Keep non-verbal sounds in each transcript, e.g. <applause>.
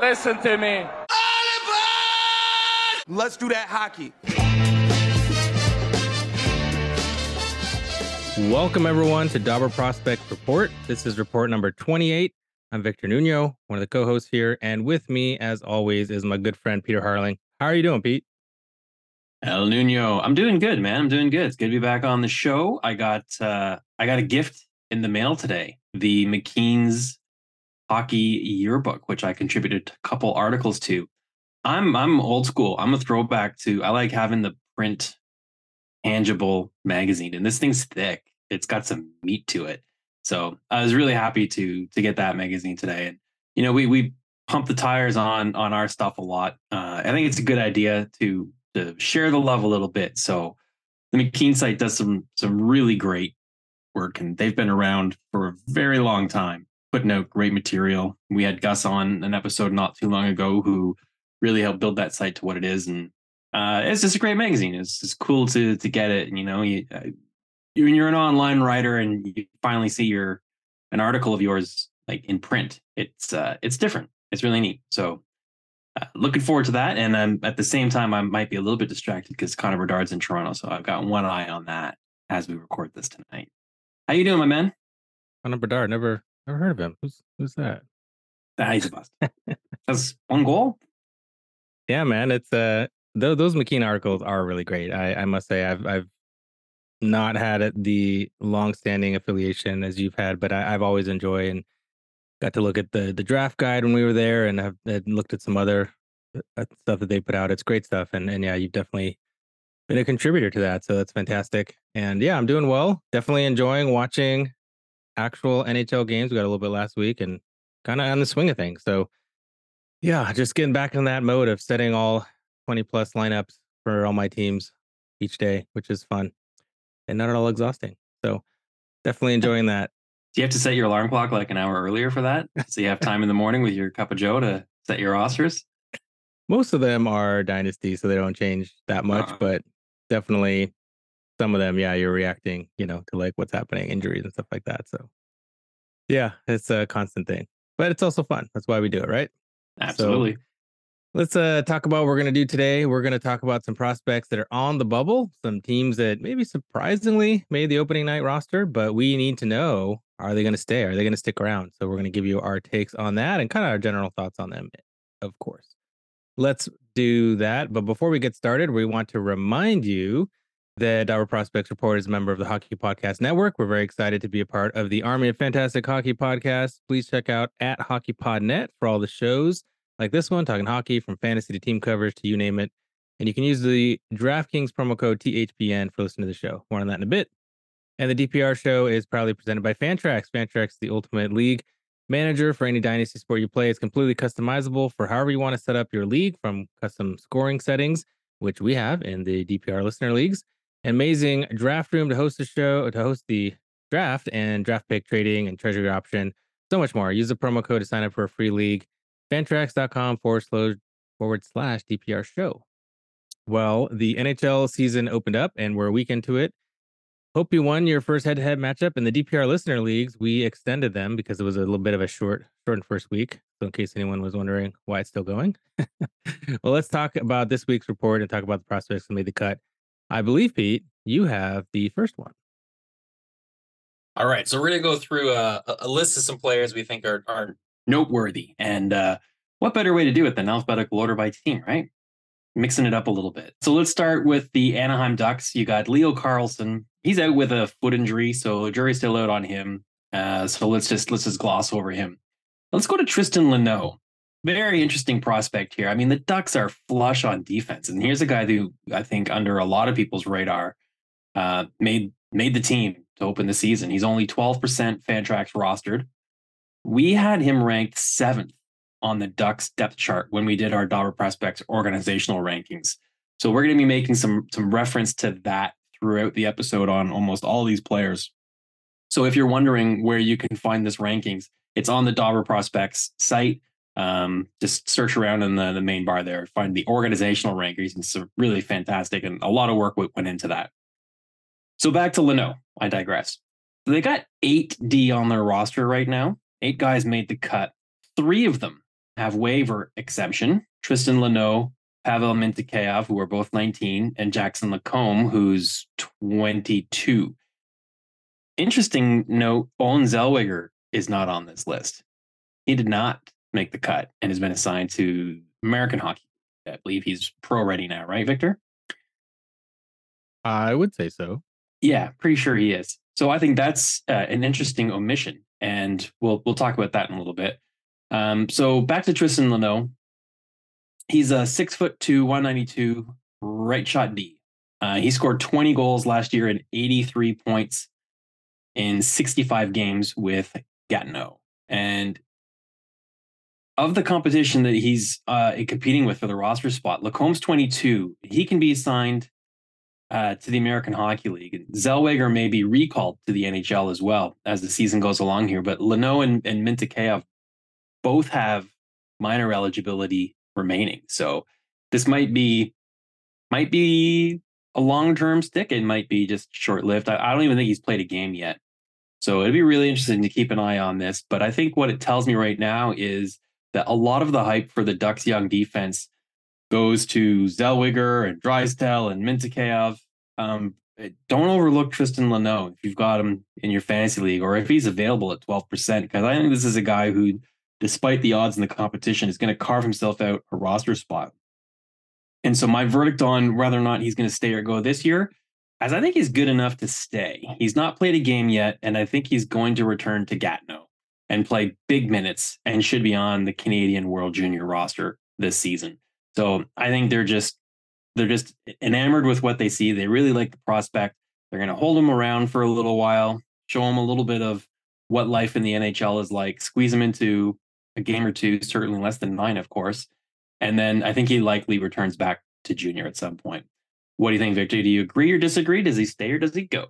Listen to me. Let's do that hockey. Welcome, everyone, to Dobber Prospect Report. This is report number 28. I'm Victor Nuno, one of the co hosts here. And with me, as always, is my good friend Peter Harling. How are you doing, Pete? El Nuno, I'm doing good, man. I'm doing good. It's good to be back on the show. I got uh, I got a gift in the mail today. The McKeen's hockey yearbook, which I contributed a couple articles to. I'm I'm old school. I'm a throwback to I like having the print tangible magazine, and this thing's thick. It's got some meat to it. So I was really happy to to get that magazine today. And you know, we we pump the tires on on our stuff a lot. Uh, I think it's a good idea to to share the love a little bit. So the McKeen site does some some really great work, and they've been around for a very long time, putting out great material. We had Gus on an episode not too long ago who really helped build that site to what it is, and uh, it's just a great magazine. It's just cool to to get it. And, you know, you, uh, when you're an online writer and you finally see your an article of yours like in print, it's uh, it's different. It's really neat. So uh, looking forward to that. And um, at the same time, I might be a little bit distracted because Connor Bedard's in Toronto, so I've got one eye on that as we record this tonight. How you doing, my man? Connor Bedard. Never never heard of him. Who's who's that? Ah, he's a bust. <laughs> That's one goal. Yeah, man. It's uh th- those McKeen articles are really great. I I must say I've I've not had the long-standing affiliation as you've had, but I, I've always enjoyed and got to look at the the draft guide when we were there, and have looked at some other uh, stuff that they put out. It's great stuff, and and yeah, you've definitely been a contributor to that, so that's fantastic. And yeah, I'm doing well. Definitely enjoying watching actual NHL games. We got a little bit last week, and kind of on the swing of things. So yeah, just getting back in that mode of setting all 20 plus lineups for all my teams each day, which is fun and not at all exhausting. So definitely enjoying that. Do you have to set your alarm clock like an hour earlier for that? <laughs> So you have time in the morning with your cup of Joe to set your rosters? Most of them are dynasty, so they don't change that much, uh-huh. but definitely some of them, yeah, you're reacting, you know, to like what's happening, injuries and stuff like that. So yeah, it's a constant thing. But it's also fun. That's why we do it, right? Absolutely. So, Let's uh, talk about what we're going to do today. We're going to talk about some prospects that are on the bubble, some teams that maybe surprisingly made the opening night roster, but we need to know are they going to stay? Are they going to stick around? So we're going to give you our takes on that and kind of our general thoughts on them, of course. Let's do that. But before we get started, we want to remind you that our Prospects Report is a member of the Hockey Podcast Network. We're very excited to be a part of the Army of Fantastic Hockey Podcasts. Please check out at HockeyPodNet for all the shows like this one, talking hockey from fantasy to team coverage to you name it. And you can use the DraftKings promo code THPN for listening to the show. More on that in a bit. And the DPR show is proudly presented by Fantrax. Fantrax, is the ultimate league manager for any dynasty sport you play. It's completely customizable for however you want to set up your league from custom scoring settings, which we have in the DPR listener leagues. Amazing draft room to host the show, uh, to host the draft and draft pick trading and treasury option. So much more. Use the promo code to sign up for a free league fantrax.com forward slash forward slash DPR show. Well, the NHL season opened up and we're a week into it. Hope you won your first head-to-head matchup in the DPR listener leagues. We extended them because it was a little bit of a short, shortened first week. So, in case anyone was wondering why it's still going, <laughs> well, let's talk about this week's report and talk about the prospects that made the cut. I believe Pete, you have the first one. All right, so we're gonna go through a, a list of some players we think are are noteworthy. And uh, what better way to do it than alphabetical order by team, right? Mixing it up a little bit. So let's start with the Anaheim Ducks. You got Leo Carlson. He's out with a foot injury, so jury's still out on him. Uh, so let's just let's just gloss over him. Let's go to Tristan Luneau. Very interesting prospect here. I mean, the Ducks are flush on defense, and here's a guy who I think under a lot of people's radar uh, made made the team to open the season. He's only 12% Fantrax rostered we had him ranked seventh on the Ducks depth chart when we did our Dobber Prospects organizational rankings. So we're going to be making some some reference to that throughout the episode on almost all these players. So if you're wondering where you can find this rankings, it's on the Dobber Prospects site. Um, just search around in the, the main bar there, find the organizational rankings. It's really fantastic, and a lot of work went into that. So back to Luneau, I digress. They got eight D on their roster right now. Eight guys made the cut. Three of them have waiver exemption. Tristan Luneau, Pavel Mintyukov, who are both 19, and Jackson Lacombe, who's 22. Interesting note, Olen Zellweger is not on this list. He did not make the cut and has been assigned to American hockey. I believe he's pro ready now, right, Victor? I would say so. Yeah, pretty sure he is. So I think that's uh, an interesting omission, and we'll we'll talk about that in a little bit. Um, so back to Tristan Luneau. He's a six foot two, 192 right shot D. Uh, he scored 20 goals last year and 83 points in 65 games with Gatineau. And of the competition that he's uh, competing with for the roster spot, Lacombe's 22. He can be assigned uh, to the American Hockey League. And Zellweger may be recalled to the NHL as well as the season goes along here. But Luneau and, and both have minor eligibility remaining. So this might be might be a long term stick. It might be just short lived. I, I don't even think he's played a game yet. So it'd be really interesting to keep an eye on this. But I think what it tells me right now is that a lot of the hype for the Ducks young defense goes to Zellweger and Drysdale and Mintyukov. Um, don't overlook Tristan Luneau if you've got him in your fantasy league or if he's available at 12%, because I think this is a guy who, despite the odds in the competition, is going to carve himself out a roster spot. And so my verdict on whether or not he's going to stay or go this year, as I think he's good enough to stay. He's not played a game yet, and I think he's going to return to Gatineau and play big minutes and should be on the Canadian World Junior roster this season. So I think they're just they're just enamored with what they see. They really like the prospect. They're going to hold him around for a little while, show him a little bit of what life in the NHL is like, squeeze him into a game or two, certainly less than nine, of course. And then I think he likely returns back to junior at some point. What do you think, Victor? Do you agree or disagree? Does he stay or does he go?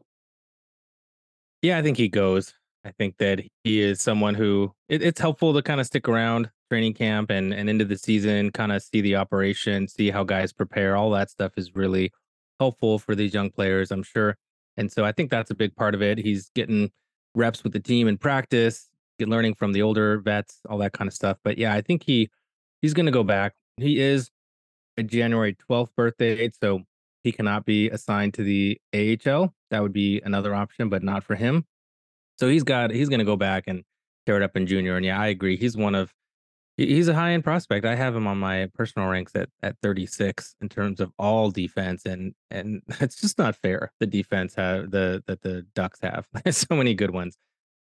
Yeah, I think he goes. I think that he is someone who it, it's helpful to kind of stick around training camp and, and into the season, kind of see the operation, see how guys prepare. All that stuff is really helpful for these young players, I'm sure. And so I think that's a big part of it. He's getting reps with the team in practice, learning from the older vets, all that kind of stuff. But yeah, I think he he's going to go back. He is a January 12th birthday, so he cannot be assigned to the AHL. That would be another option, but not for him. So he's got he's going to go back and tear it up in junior. And yeah, I agree. He's one of he's a high end prospect. I have him on my personal ranks at at 36 in terms of all defense, and and <laughs> it's just not fair. The defense have the that the Ducks have <laughs> so many good ones.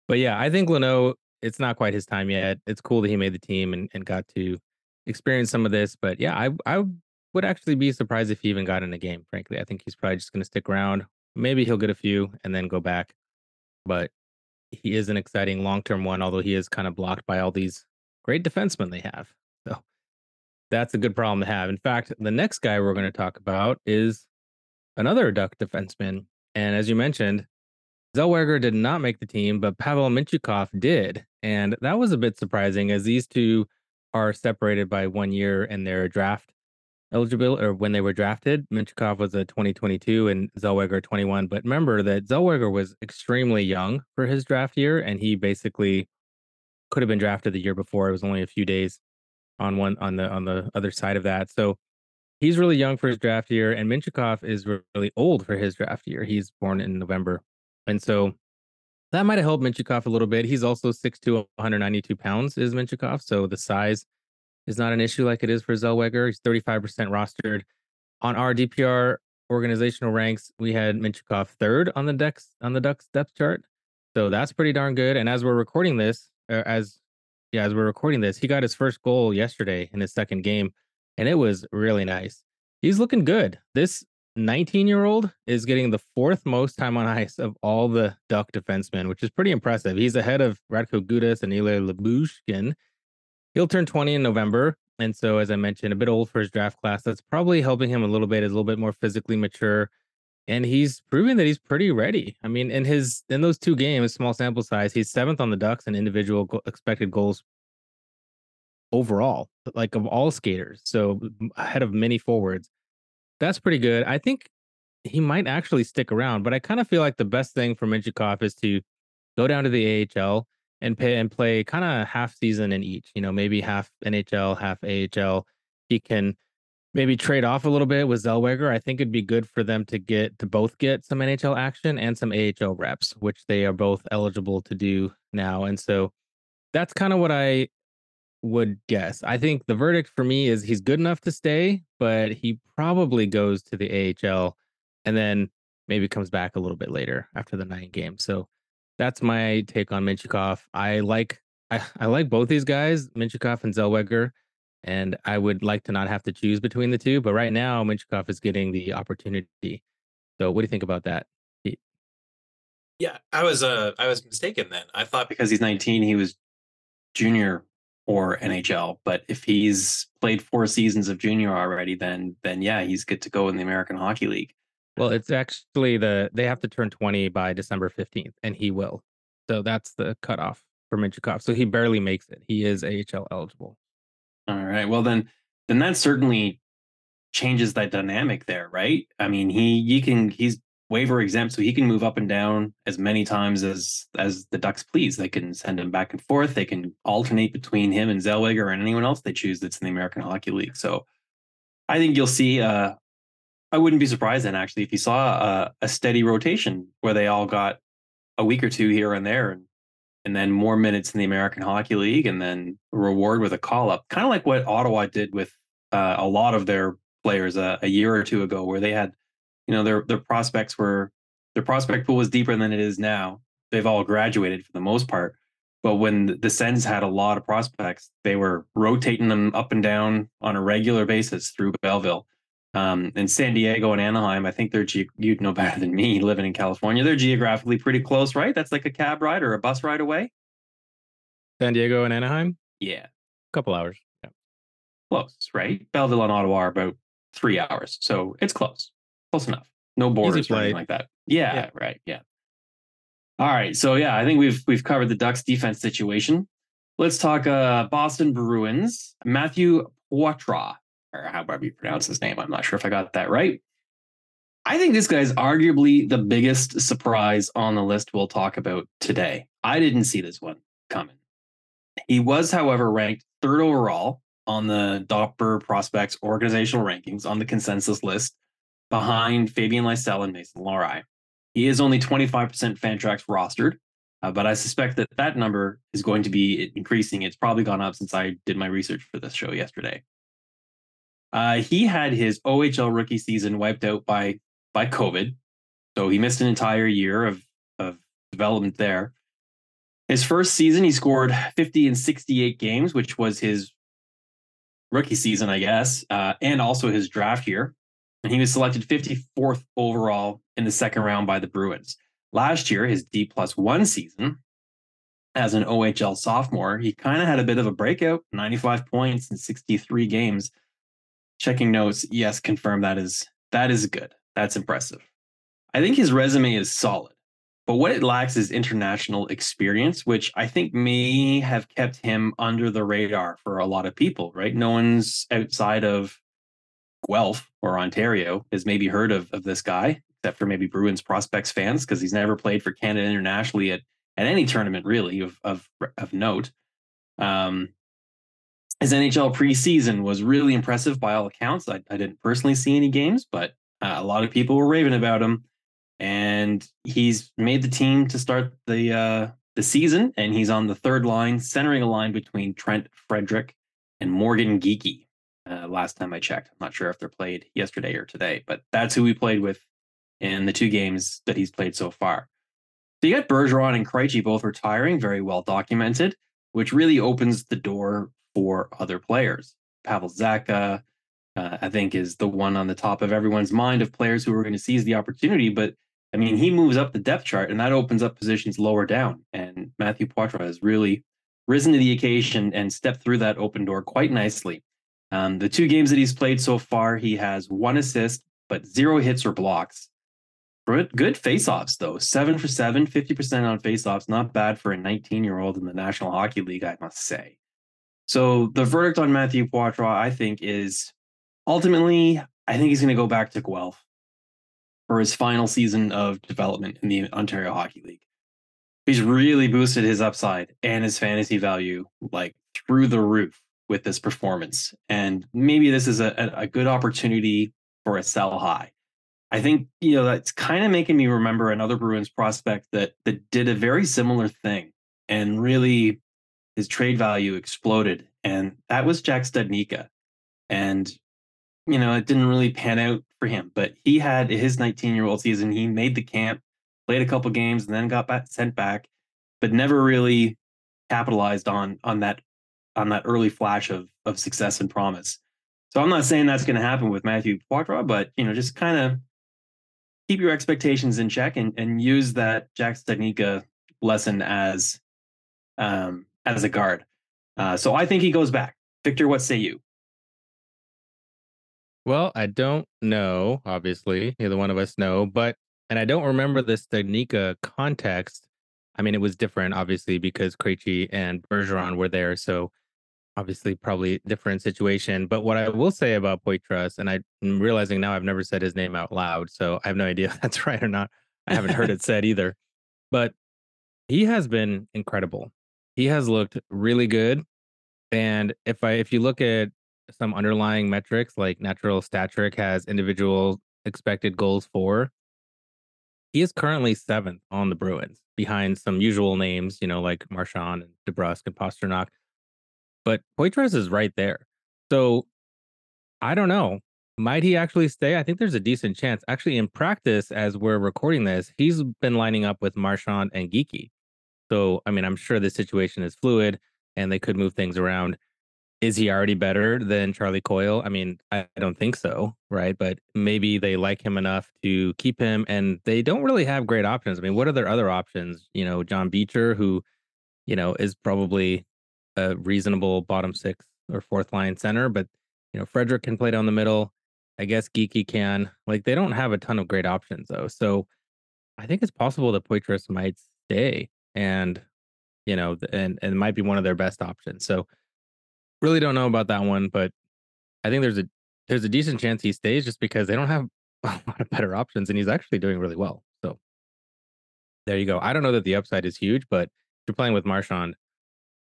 But yeah, I think Luneau. It's not quite his time yet. It's cool that he made the team and, and got to experience some of this. But yeah, I I would actually be surprised if he even got in a game. Frankly, I think he's probably just going to stick around. Maybe he'll get a few and then go back. But he is an exciting long term one, although he is kind of blocked by all these great defensemen they have. So that's a good problem to have. In fact, the next guy we're going to talk about is another Duck defenseman. And as you mentioned, Zellweger did not make the team, but Pavel Mintyukov did. And that was a bit surprising as these two are separated by one year in their draft eligible or when they were drafted. Mintyukov was a 2022 and Zellweger 21. But remember that Zellweger was extremely young for his draft year, and he basically could have been drafted the year before. It was only a few days on one on the on the other side of that. So he's really young for his draft year, and Mintyukov is really old for his draft year. He's born in November, and so that might have helped Mintyukov a little bit. He's also 6'2", 192 pounds is Mintyukov, so the size is not an issue like it is for Zellweger. He's 35% rostered. On our DPR organizational ranks, we had Mintyukov third on the Ducks on the Ducks depth chart. So that's pretty darn good. And as we're recording this, uh, as yeah, as we're recording this, he got his first goal yesterday in his second game, and it was really nice. He's looking good. This 19 year old is getting the fourth most time on ice of all the Duck defensemen, which is pretty impressive. He's ahead of Radko Gudas and Ilya Lyubushkin he'll turn 20 in November. And so, as I mentioned, a bit old for his draft class. That's probably helping him a little bit. Is a little bit more physically mature, and he's proving that he's pretty ready. I mean, in his in those two games, small sample size, he's seventh on the Ducks in individual go- expected goals overall, like of all skaters. So ahead of many forwards. That's pretty good. I think he might actually stick around, but I kind of feel like the best thing for Mintyukov is to go down to the AHL and pay and play kind of half season in each. You know, maybe half NHL, half AHL. He can maybe trade off a little bit with Zellweger. I think it'd be good for them to get to both get some NHL action and some AHL reps, which they are both eligible to do now. And so that's kind of what I would guess. I think the verdict for me is he's good enough to stay, but he probably goes to the AHL and then maybe comes back a little bit later after the nine games. So that's my take on Mintyukov. I like I, <laughs> I like both these guys, Mintyukov and Zellweger, and I would like to not have to choose between the two. But right now, Mintyukov is getting the opportunity. So what do you think about that? Yeah, I was uh I was mistaken then. I thought because he's 19, he was junior or NHL. But if he's played four seasons of junior already, then then yeah, he's good to go in the American Hockey League. Well, it's actually the they have to turn 20 by December 15th, and he will. So that's the cutoff for Mintyukov. So he barely makes it. He is AHL eligible. All right. Well then then that certainly changes that dynamic there, right? I mean, he he can he's waiver exempt, so he can move up and down as many times as as the Ducks please. They can send him back and forth. They can alternate between him and Zellweger and anyone else they choose that's in the American Hockey League. So I think you'll see uh, I wouldn't be surprised then actually if you saw a, a, steady rotation where they all got a week or two here and there, and and then more minutes in the American Hockey League, and then reward with a call up, kind of like what Ottawa did with uh, a lot of their players uh, a year or two ago, where they had, you know, their their prospects were their prospect pool was deeper than it is now. They've all graduated for the most part, but when the Sens had a lot of prospects, they were rotating them up and down on a regular basis through Belleville um, in San Diego and Anaheim, I think they're ge- you'd know better than me <laughs> living in California. They're geographically pretty close, right? That's like a cab ride or a bus ride away. San Diego and Anaheim. Yeah, a couple hours. Yeah, close, right? Belleville and Ottawa are about three hours, so it's close, close enough. No borders or anything like that. Yeah, yeah, right. Yeah. All right, so yeah, I think we've we've covered the Ducks defense situation. Let's talk uh, Boston Bruins. Matthew Poitras or however you pronounce his name. I'm not sure if I got that right. I think this guy is arguably the biggest surprise on the list we'll talk about today. I didn't see this one coming. He was, however, ranked third overall on the Dobber Prospects organizational rankings on the consensus list behind Fabian Lysell and Mason Lohrei. He is only 25% Fantrax rostered, uh, but I suspect that that number is going to be increasing. It's probably gone up since I did my research for this show yesterday. Uh, he had his OHL rookie season wiped out by by COVID, so he missed an entire year of of development there. His first season, he scored 50 and 68 games, which was his rookie season, I guess, uh, and also his draft year. And he was selected 54th overall in the second round by the Bruins. Last year, his D plus one season as an OHL sophomore, he kind of had a bit of a breakout 95 points in 63 games checking notes yes confirm that is that is good. That's impressive. I think his resume is solid but what it lacks is international experience which i think may have kept him under the radar for a lot of people right? No one's outside of guelph or ontario has maybe heard of, of this guy except for maybe bruins prospects fans because he's never played for canada internationally at, at any tournament really of, of, of note. Um, his NHL preseason was really impressive by all accounts. I, I didn't personally see any games, but uh, a lot of people were raving about him. And he's made the team to start the uh, the season, and he's on the third line, centering a line between Trent Frederic and Morgan Geekie. Uh, last time I checked, I'm not sure if they're played yesterday or today, but that's who we played with in the two games that he's played so far. So you got Bergeron and Krejci both retiring, very well documented, which really opens the door for other players. Pavel Zacha, uh, I think, is the one on the top of everyone's mind of players who are going to seize the opportunity. But I mean, he moves up the depth chart, and that opens up positions lower down. And Matthew Poitras has really risen to the occasion and stepped through that open door quite nicely. Um, the two games that he's played so far, he has one assist, but zero hits or blocks. Good, face-offs though. Seven for seven, 50% on face-offs. Not bad for a 19-year-old in the National Hockey League, I must say. So the verdict on Matthew Poitras, I think, is ultimately, I think he's going to go back to Guelph for his final season of development in the Ontario Hockey League. he's really boosted his upside and his fantasy value like through the roof with this performance. And maybe this is a, a good opportunity for a sell high. I think you know that's kind of making me remember another Bruins prospect that that did a very similar thing and really his trade value exploded, and that was Jack Studnicka. And you know it didn't really pan out for him, but he had his 19 year old season. He made the camp, played a couple games, and then got back, sent back, but never really capitalized on on that on that early flash of of success and promise. So I'm not saying that's going to happen with Matthew Poitras, but you know, just kind of keep your expectations in check and, and use that Jack Studnicka lesson as um, as a guard. Uh, so I think he goes back. Victor, what say you? Well, I don't know. Obviously, neither one of us know, but and I don't remember the Studnicka context. I mean, it was different, obviously, because Krejci and Bergeron were there. So obviously probably different situation. But what I will say about Poitras, and I'm realizing now I've never said his name out loud, so I have no idea if that's <laughs> right or not. I haven't heard it said either. But he has been incredible. He has looked really good. And if I if you look at some underlying metrics like Natural Stat Trick has individual expected goals for, he is currently seventh on the Bruins behind some usual names, you know, like Marchand and DeBrusk and Pastrnak but Poitras is right there. So I don't know. Might he actually stay? I think there's a decent chance. Actually, in practice, as we're recording this, he's been lining up with Marchand and Geekie. So, I mean, I'm sure the situation is fluid and they could move things around. Is he already better than Charlie Coyle? I mean, I don't think so, right? But maybe they like him enough to keep him and they don't really have great options. I mean, what are their other options? You know, John Beecher, who, you know, is probably a reasonable bottom six or fourth line center, but you know, Frederic can play down the middle. I guess Geekie can. Like they don't have a ton of great options though. So I think it's possible that Poitras might stay and you know, and and might be one of their best options. So really don't know about that one, but I think there's a there's a decent chance he stays just because they don't have <laughs> a lot of better options and he's actually doing really well. So there you go. I don't know that the upside is huge, but you're playing with Marchand,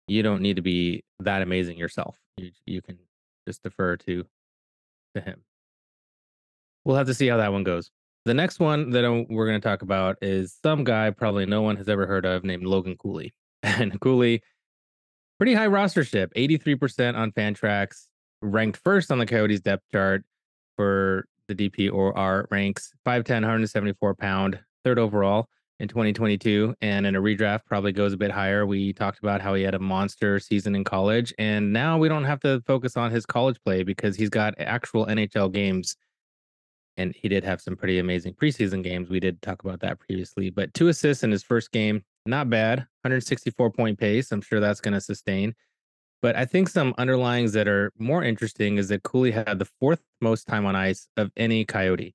you don't need to be that amazing yourself. You you can just defer to to him. We'll have to see how that one goes. The next one that we're going to talk about is some guy probably no one has ever heard of named Logan Cooley. <laughs> And Cooley, pretty high rostership, 83% on Fantrax, ranked first on the Coyotes depth chart for the DP or R ranks, 5'10, 174 pound, third overall in 2022 and in a redraft probably goes a bit higher. We talked about how he had a monster season in college and now we don't have to focus on his college play because he's got actual NHL games and he did have some pretty amazing preseason games. We did talk about that previously, but two assists in his first game, not bad. 164 point pace. I'm sure that's going to sustain. But I think some underlyings that are more interesting is that Cooley had the fourth most time on ice of any Coyote.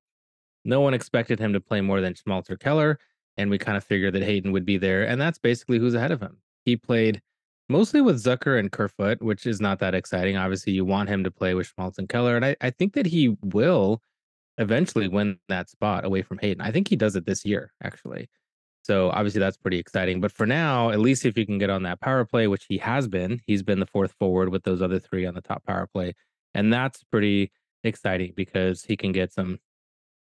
No one expected him to play more than Schmaltz or Keller and we kind of figured that Hayton would be there, and that's basically who's ahead of him. He played mostly with Zucker and Kerfoot, which is not that exciting. Obviously, you want him to play with Schmaltz and Keller, and I, I think that he will eventually win that spot away from Hayton. I think he does it this year, actually. So obviously that's pretty exciting. But for now, at least if you can get on that power play, which he has been, he's been the fourth forward with those other three on the top power play, and that's pretty exciting because he can get some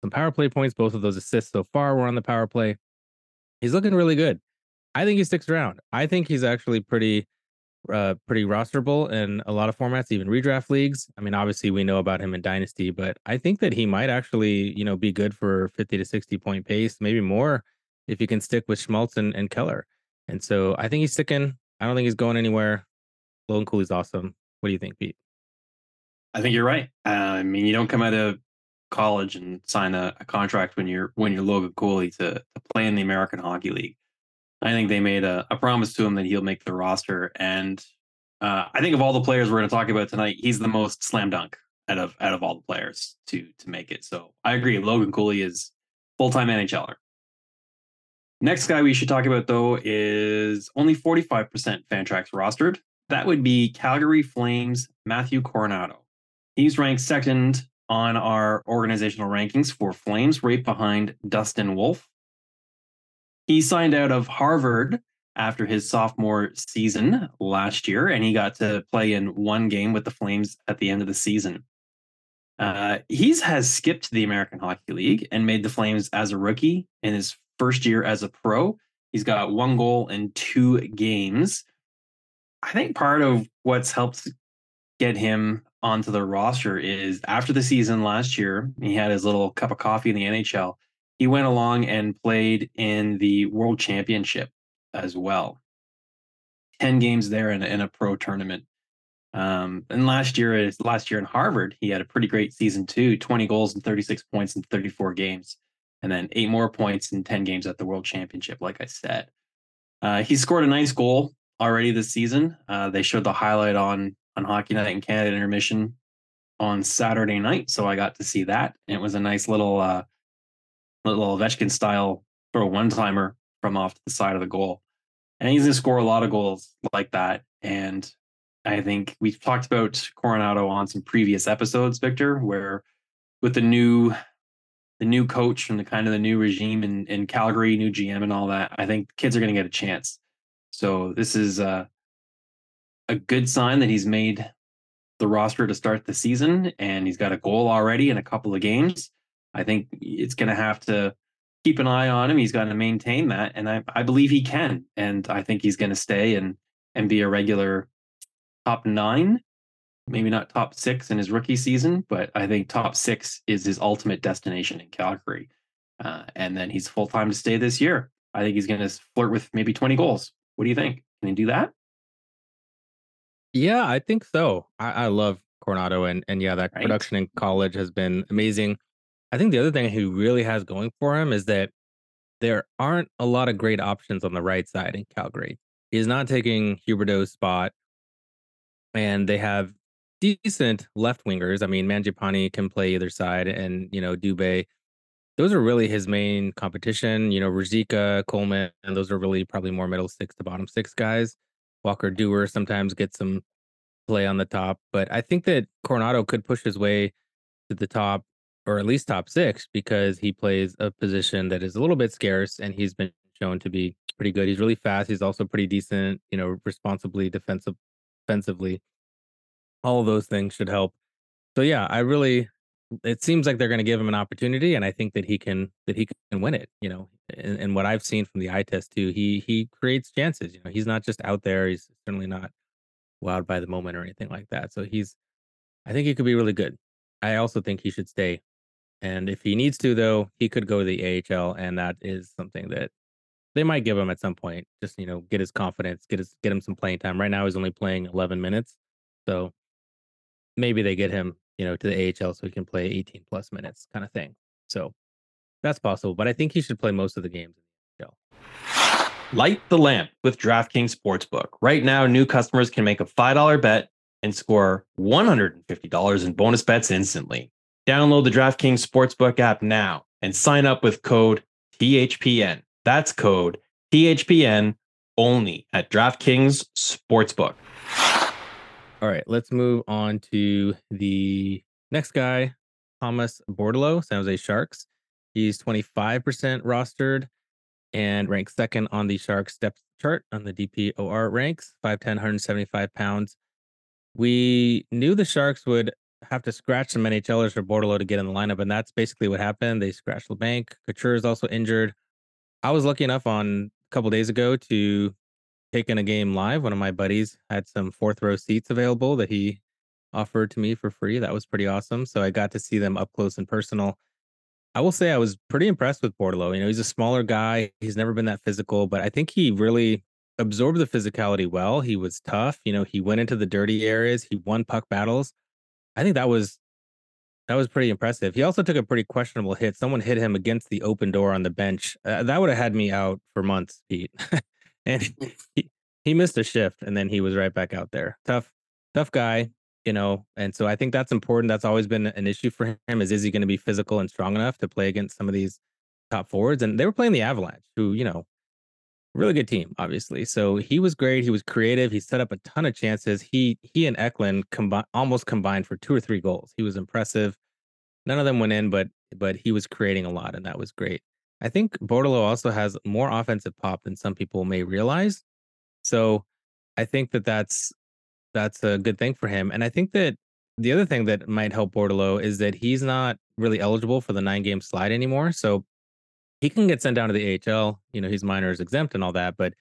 some power play points. Both of those assists so far were on the power play he's looking really good. I think he sticks around. I think he's actually pretty uh pretty rosterable in a lot of formats, even redraft leagues. I mean, obviously we know about him in Dynasty, but I think that he might actually, you know, be good for 50 to 60 point pace, maybe more if you can stick with Schmaltz and, and Keller. And so I think he's sticking. I don't think he's going anywhere. Logan Cooley's awesome. What do you think, Pete? I think you're right. Uh, I mean, you don't come out of college and sign a, a contract when you're when you're Logan Cooley to, to play in the American Hockey League. I think they made a, a promise to him that he'll make the roster, and uh, I think of all the players we're going to talk about tonight, he's the most slam dunk out of out of all the players to to make it. So I agree, Logan Cooley is full time NHLer. Next guy we should talk about though is only 45% Fantrax rostered. That would be Calgary Flames Matthew Coronato. He's ranked second on our organizational rankings for Flames, right behind Dustin Wolf. He signed out of Harvard after his sophomore season last year, and he got to play in one game with the Flames at the end of the season. Uh, he's has skipped the American Hockey League and made the Flames as a rookie in his first year as a pro. He's got one goal in two games. I think part of what's helped get him onto the roster is after the season last year, he had his little cup of coffee in the NHL. He went along and played in the World Championship as well. 10 games there in, in a pro tournament. Um, and last year, last year in Harvard, he had a pretty great season too 20 goals and 36 points in 34 games, and then eight more points in 10 games at the World Championship, like I said. Uh, he scored a nice goal already this season. Uh, they showed the highlight on on Hockey Night in Canada Intermission on Saturday night, so I got to see that. It was a nice little uh, little Ovechkin style throw one timer from off to the side of the goal. And he's going to score a lot of goals like that. And I think we've talked about Coronato on some previous episodes, Victor, where with the new the new coach and the kind of the new regime in, in Calgary, new GM and all that, I think kids are going to get a chance. So this is a, a good sign that he's made the roster to start the season and he's got a goal already in a couple of games. I think it's going to have to keep an eye on him. He's got to maintain that, and I, I believe he can. And I think he's going to stay and and be a regular top nine, maybe not top six in his rookie season, but I think top six is his ultimate destination in Calgary. Uh, and then he's full time to stay this year. I think he's going to flirt with maybe 20 goals. What do you think? Can he do that? Yeah, I think so. I, I love Coronato, and and yeah, that Right. production in college has been amazing. I think the other thing he really has going for him is that there aren't a lot of great options on the right side in Calgary. He's not taking Huberdeau's spot, and they have decent left wingers. I mean, Mangiapane can play either side, and you know, Dubé. Those are really his main competition. You know, Ruzicka, Coleman, and those are really probably more middle six to bottom six guys. Walker Duehr sometimes gets some play on the top, but I think that Coronato could push his way to the top or at least top six because he plays a position that is a little bit scarce and he's been shown to be pretty good. He's really fast. He's also pretty decent, you know, responsibly defensive defensively. All of those things should help. So yeah, I really it seems like they're going to give him an opportunity and I think that he can that he can win it, you know. And, and what I've seen from the eye test too, he he creates chances, you know. He's not just out there, he's certainly not wowed by the moment or anything like that. So he's I think he could be really good. I also think he should stay and if he needs to, though, he could go to the AHL, and that is something that they might give him at some point. Just you know, get his confidence, get his get him some playing time. Right now, he's only playing 11 minutes, so maybe they get him, you know, to the AHL so he can play 18 plus minutes, kind of thing. So that's possible, but I think he should play most of the games in the AHL. Light the lamp with DraftKings Sportsbook. Right now, new customers can make a $5 bet and score $150 in bonus bets instantly. Download the DraftKings Sportsbook app now and sign up with code THPN. That's code THPN only at DraftKings Sportsbook. All right, let's move on to the next guy, Thomas Bordeleau, San Jose Sharks. He's 25% rostered and ranked second on the Sharks depth chart on the DPOR ranks, 5'10, 175 pounds. We knew the Sharks would have to scratch some NHLers for Bordeleau to get in the lineup, and that's basically what happened. They scratched Labanc. Couture is also injured. I was lucky enough on a couple days ago to take in a game live. One of my buddies had some fourth row seats available that he offered to me for free. That was pretty awesome. So I got to see them up close and personal. I will say I was pretty impressed with Bordeleau. You know, he's a smaller guy. He's never been that physical, but I think he really absorbed the physicality well. He was tough. You know, he went into the dirty areas. He won puck battles. I think that was that was pretty impressive. He also took a pretty questionable hit. Someone hit him against the open door on the bench. Uh, that would have had me out for months, Pete. <laughs> and he, he missed a shift and then he was right back out there. Tough, tough guy, you know. And so I think that's important. That's always been an issue for him is is he going to be physical and strong enough to play against some of these top forwards? And they were playing the Avalanche, who, you know, really good team, obviously. So he was great. He was creative. He set up a ton of chances. He he and Eklund combined almost combined for two or three goals. He was impressive. None of them went in, but but he was creating a lot, and that was great. I think Bordeleau also has more offensive pop than some people may realize. So I think that that's that's a good thing for him. And I think that the other thing that might help Bordeleau is that he's not really eligible for the nine game slide anymore. So he can get sent down to the AHL. You know, he's minors exempt and all that, but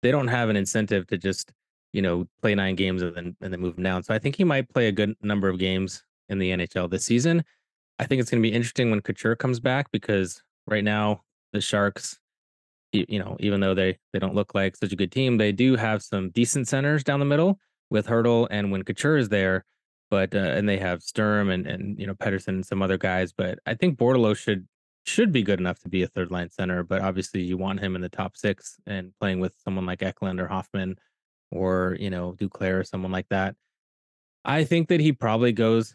they don't have an incentive to just, you know, play nine games and then and then move him down. So I think he might play a good number of games in the NHL this season. I think it's going to be interesting when Couture comes back because right now the Sharks, you know, even though they they don't look like such a good team, they do have some decent centers down the middle with Hertl and when Couture is there. But uh, and they have Sturm and and you know Pedersen and some other guys. But I think Bordeleau should should be good enough to be a third line center. But obviously you want him in the top six and playing with someone like Eklund or Hoffman or you know Duclair or someone like that. I think that he probably goes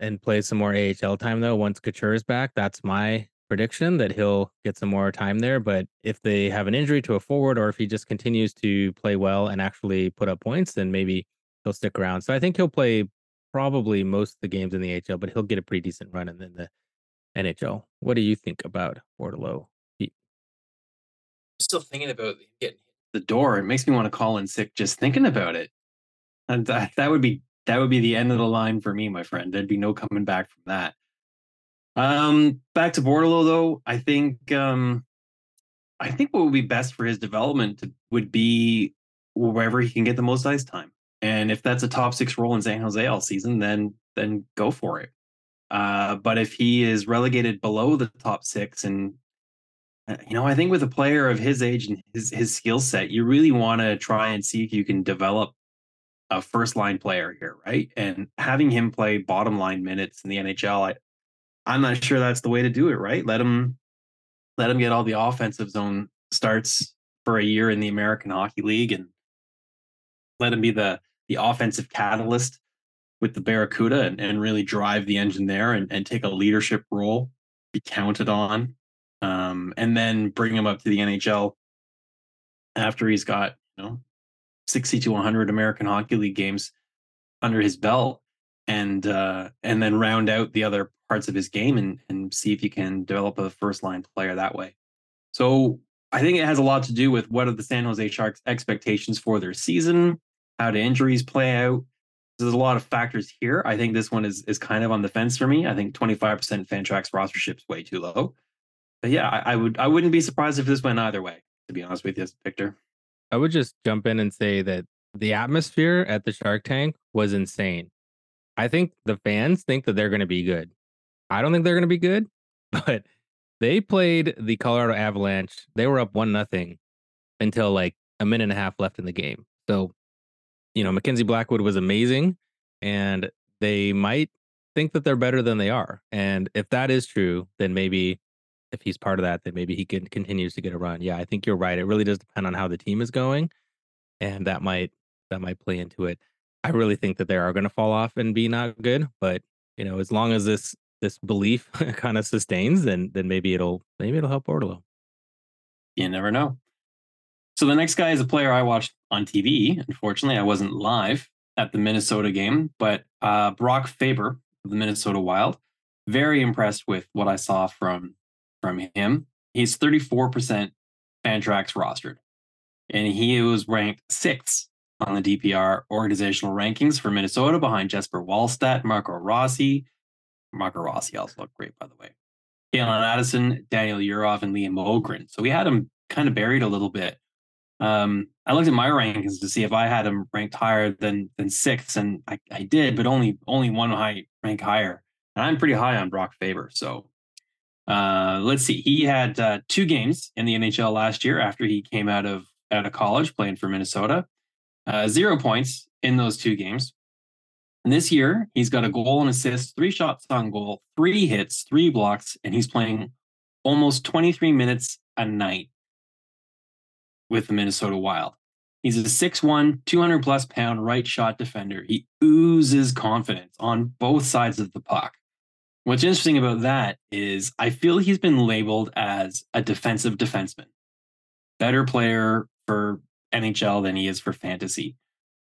and plays some more AHL time though once Couture is back. That's my prediction that he'll get some more time there. But if they have an injury to a forward or if he just continues to play well and actually put up points, then maybe he'll stick around. So I think he'll play probably most of the games in the AHL, but he'll get a pretty decent run and then the NHL. What do you think about Bordeleau? I'm still thinking about getting the door. It makes me want to call in sick just thinking about it. And that, that would be that would be the end of the line for me, my friend. There'd be no coming back from that. Um, back to Bordeleau though, I think um, I think what would be best for his development would be wherever he can get the most ice time. And if that's a top six role in San Jose all season, then then go for it. Uh, but if he is relegated below the top six, and uh, you know, I think with a player of his age and his his skill set, you really want to try and see if you can develop a first line player here, right? And having him play bottom line minutes in the NHL, I, I'm not sure that's the way to do it, right? Let him let him get all the offensive zone starts for a year in the American Hockey League and let him be the the offensive catalyst with the Barracuda and, and really drive the engine there and, and take a leadership role, be counted on, um, and then bring him up to the NHL after he's got, you know, 60 to 100 American Hockey League games under his belt and uh, and then round out the other parts of his game and and see if you can develop a first line player that way. So I think it has a lot to do with what are the San Jose Sharks expectations for their season, how do injuries play out. There's a lot of factors here. I think this one is is kind of on the fence for me. I think 25% Fantrax rostership is way too low. But yeah, I, I would I wouldn't be surprised if this went either way, to be honest with you, Victor. I would just jump in and say that the atmosphere at the Shark Tank was insane. I think the fans think that they're going to be good. I don't think they're going to be good, <laughs> but they played the Colorado Avalanche. They were up one nothing until like a minute and a half left in the game. So, you know, Mackenzie Blackwood was amazing, and they might think that they're better than they are. And if that is true, then maybe if he's part of that, then maybe he can continues to get a run. Yeah, I think you're right. It really does depend on how the team is going, and that might that might play into it. I really think that they are going to fall off and be not good, but you know, as long as this this belief <laughs> kind of sustains, then then maybe it'll maybe it'll help Bordeleau. You never know. So the next guy is a player I watched on TV. Unfortunately, I wasn't live at the Minnesota game, but uh, Brock Faber of the Minnesota Wild. Very impressed with what I saw from from him. He's 34% Fantrax rostered, and he was ranked sixth on the DPR organizational rankings for Minnesota behind Jesper Wallstedt, Marco Rossi. Marco Rossi also looked great, by the way. Calen Addison, Daniel Yurov, and Liam Ogren. So we had him kind of buried a little bit. Um, I looked at my rankings to see if I had him ranked higher than than sixth, and I, I did, but only only one high rank higher. And I'm pretty high on Brock Faber. So uh, let's see. He had uh, two games in the NHL last year after he came out of out of college playing for Minnesota. Uh, zero points in those two games. And this year, he's got a goal and assist, three shots on goal, three hits, three blocks, and he's playing almost 23 minutes a night with the Minnesota Wild. He's a 6'1, 200 plus pound right shot defender. He oozes confidence on both sides of the puck. What's interesting about that is I feel he's been labeled as a defensive defenseman, better player for NHL than he is for fantasy.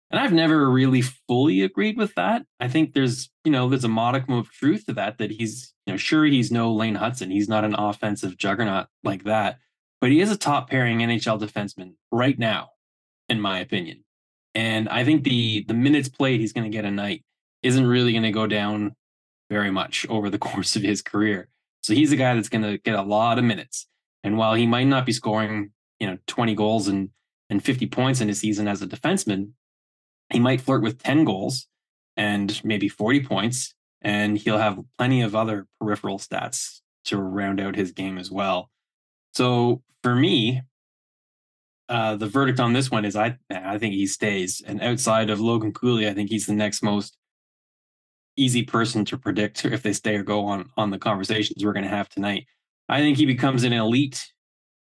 And I've never really fully agreed with that. I think there's, you know, there's a modicum of truth to that, that he's, you know, sure he's no Lane Hutson. He's not an offensive juggernaut like that, but he is a top pairing NHL defenseman right now, in my opinion. And I think the the minutes played he's going to get a night isn't really going to go down very much over the <laughs> course of his career. So he's a guy that's going to get a lot of minutes. And while he might not be scoring, you know, 20 goals and and 50 points in a season as a defenseman, he might flirt with 10 goals and maybe 40 points and he'll have plenty of other peripheral stats to round out his game as well. So for me, uh, the verdict on this one is I I think he stays. And outside of Logan Cooley, I think he's the next most easy person to predict if they stay or go on on the conversations we're going to have tonight. I think he becomes an elite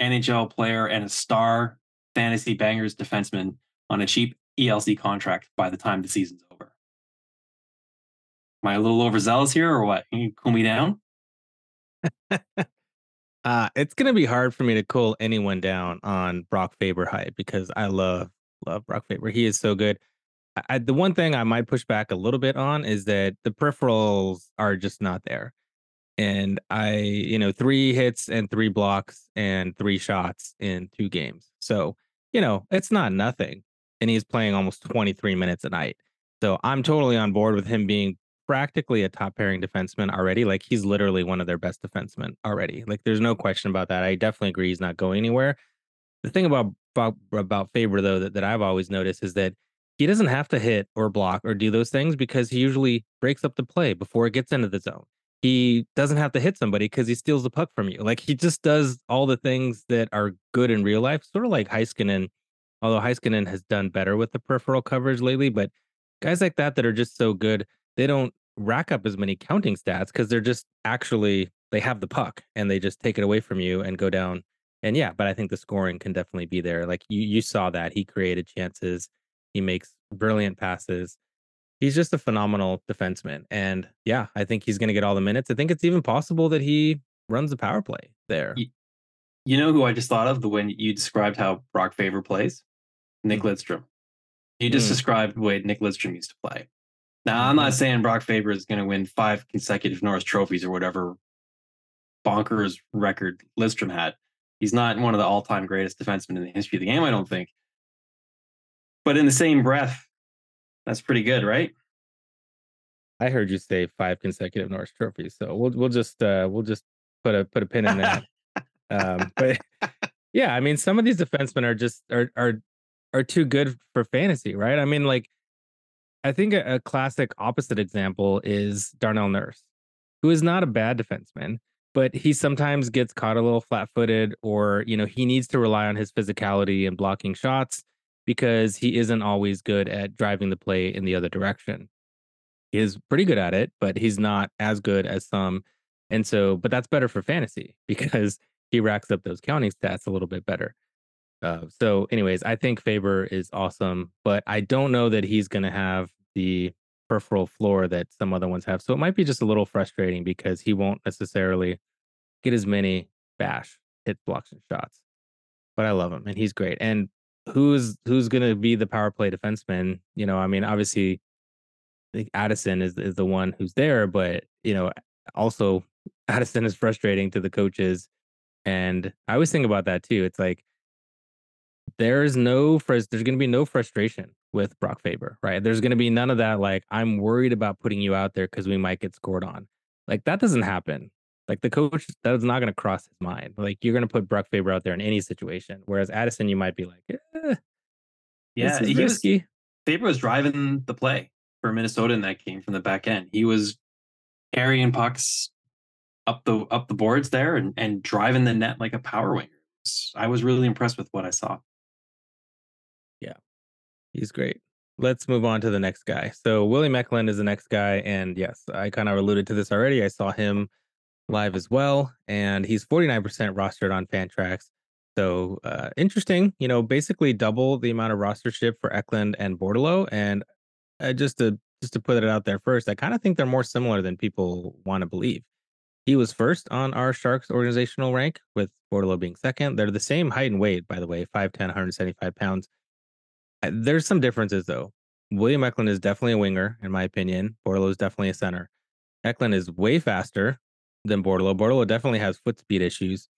NHL player and a star fantasy bangers defenseman on a cheap ELC contract by the time the season's over. Am I a little overzealous here or what? Can you cool me down? <laughs> uh, it's gonna be hard for me to cool anyone down on Brock Faber hype because I love love Brock Faber. He is so good. I, the one thing I might push back a little bit on is that the peripherals are just not there. And I, you know, three hits and three blocks and three shots in two games. So, you know, it's not nothing. And he's playing almost 23 minutes a night. So I'm totally on board with him being practically a top pairing defenseman already. Like he's literally one of their best defensemen already. Like there's no question about that. I definitely agree he's not going anywhere. The thing about about, about Faber though that, that I've always noticed is that he doesn't have to hit or block or do those things because he usually breaks up the play before it gets into the zone. He doesn't have to hit somebody because he steals the puck from you. Like he just does all the things that are good in real life, sort of like Heiskanen. Although Heiskanen has done better with the peripheral coverage lately, but guys like that that are just so good, they don't rack up as many counting stats because they're just actually they have the puck and they just take it away from you and go down. And yeah, but I think the scoring can definitely be there. Like you you saw that he created chances he makes brilliant passes. He's just a phenomenal defenseman. And yeah, I think he's going to get all the minutes. I think it's even possible that he runs the power play there. You, know who I just thought of the when you described how Brock Faber plays? Nick mm. Lidstrom. You just mm. described the way Nick Lidstrom used to play. Now, I'm not mm-hmm. saying Brock Faber is going to win five consecutive Norris trophies or whatever bonkers record Lidstrom had. He's not one of the all time greatest defensemen in the history of the game, I don't think. But in the same breath, that's pretty good, right? I heard you say five consecutive Norris trophies, so we'll we'll just uh, we'll just put a put a pin in that. um, <laughs> but yeah, I mean, some of these defensemen are just are are are too good for fantasy, right? I mean, like I think a, a classic opposite example is Darnell Nurse, who is not a bad defenseman, but he sometimes gets caught a little flat-footed, or you know, he needs to rely on his physicality and blocking shots because he isn't always good at driving the play in the other direction. He is pretty good at it, but he's not as good as some. And so, but that's better for fantasy <laughs> because he racks up those counting stats a little bit better. Uh, so, anyways, I think Faber is awesome, but I don't know that he's going to have the peripheral floor that some other ones have. So it might be just a little frustrating because he won't necessarily get as many bash hit blocks and shots. But I love him and he's great. And who's who's going to be the power play defenseman? You know, I mean, obviously, I think Addison is is the one who's there, but you know, also Addison is frustrating to the coaches, and I always think about that too. It's like there's no there's going to be no frustration with Brock Faber, right? There's going to be none of that. Like I'm worried about putting you out there because we might get scored on. Like that doesn't happen. Like the coach, that's not going to cross his mind. Like you're going to put Brock Faber out there in any situation. Whereas Addison, you might be like, eh, yeah, he risky. Was, Faber was driving the play for Minnesota in that game from the back end. He was carrying pucks up the up the boards there and, and driving the net like a power winger. I was really impressed with what I saw. He's great. Let's move on to the next guy. So William Eklund is the next guy, and yes, I kind of alluded to this already. I saw him live as well, and he's 49% rostered on Fantrax. So uh, interesting, you know, basically double the amount of rostership for Eklund and Bordeleau. And uh, just to just to put it out there first, I kind of think they're more similar than people want to believe. He was first on our Sharks organizational rank, with Bordeleau being second. They're the same height and weight, by the way, 5'10, 175 pounds. There's some differences though. William Eklund is definitely a winger, in my opinion. Bordeleau is definitely a center. Eklund is way faster than Bordeleau. Bordeleau definitely has foot speed issues.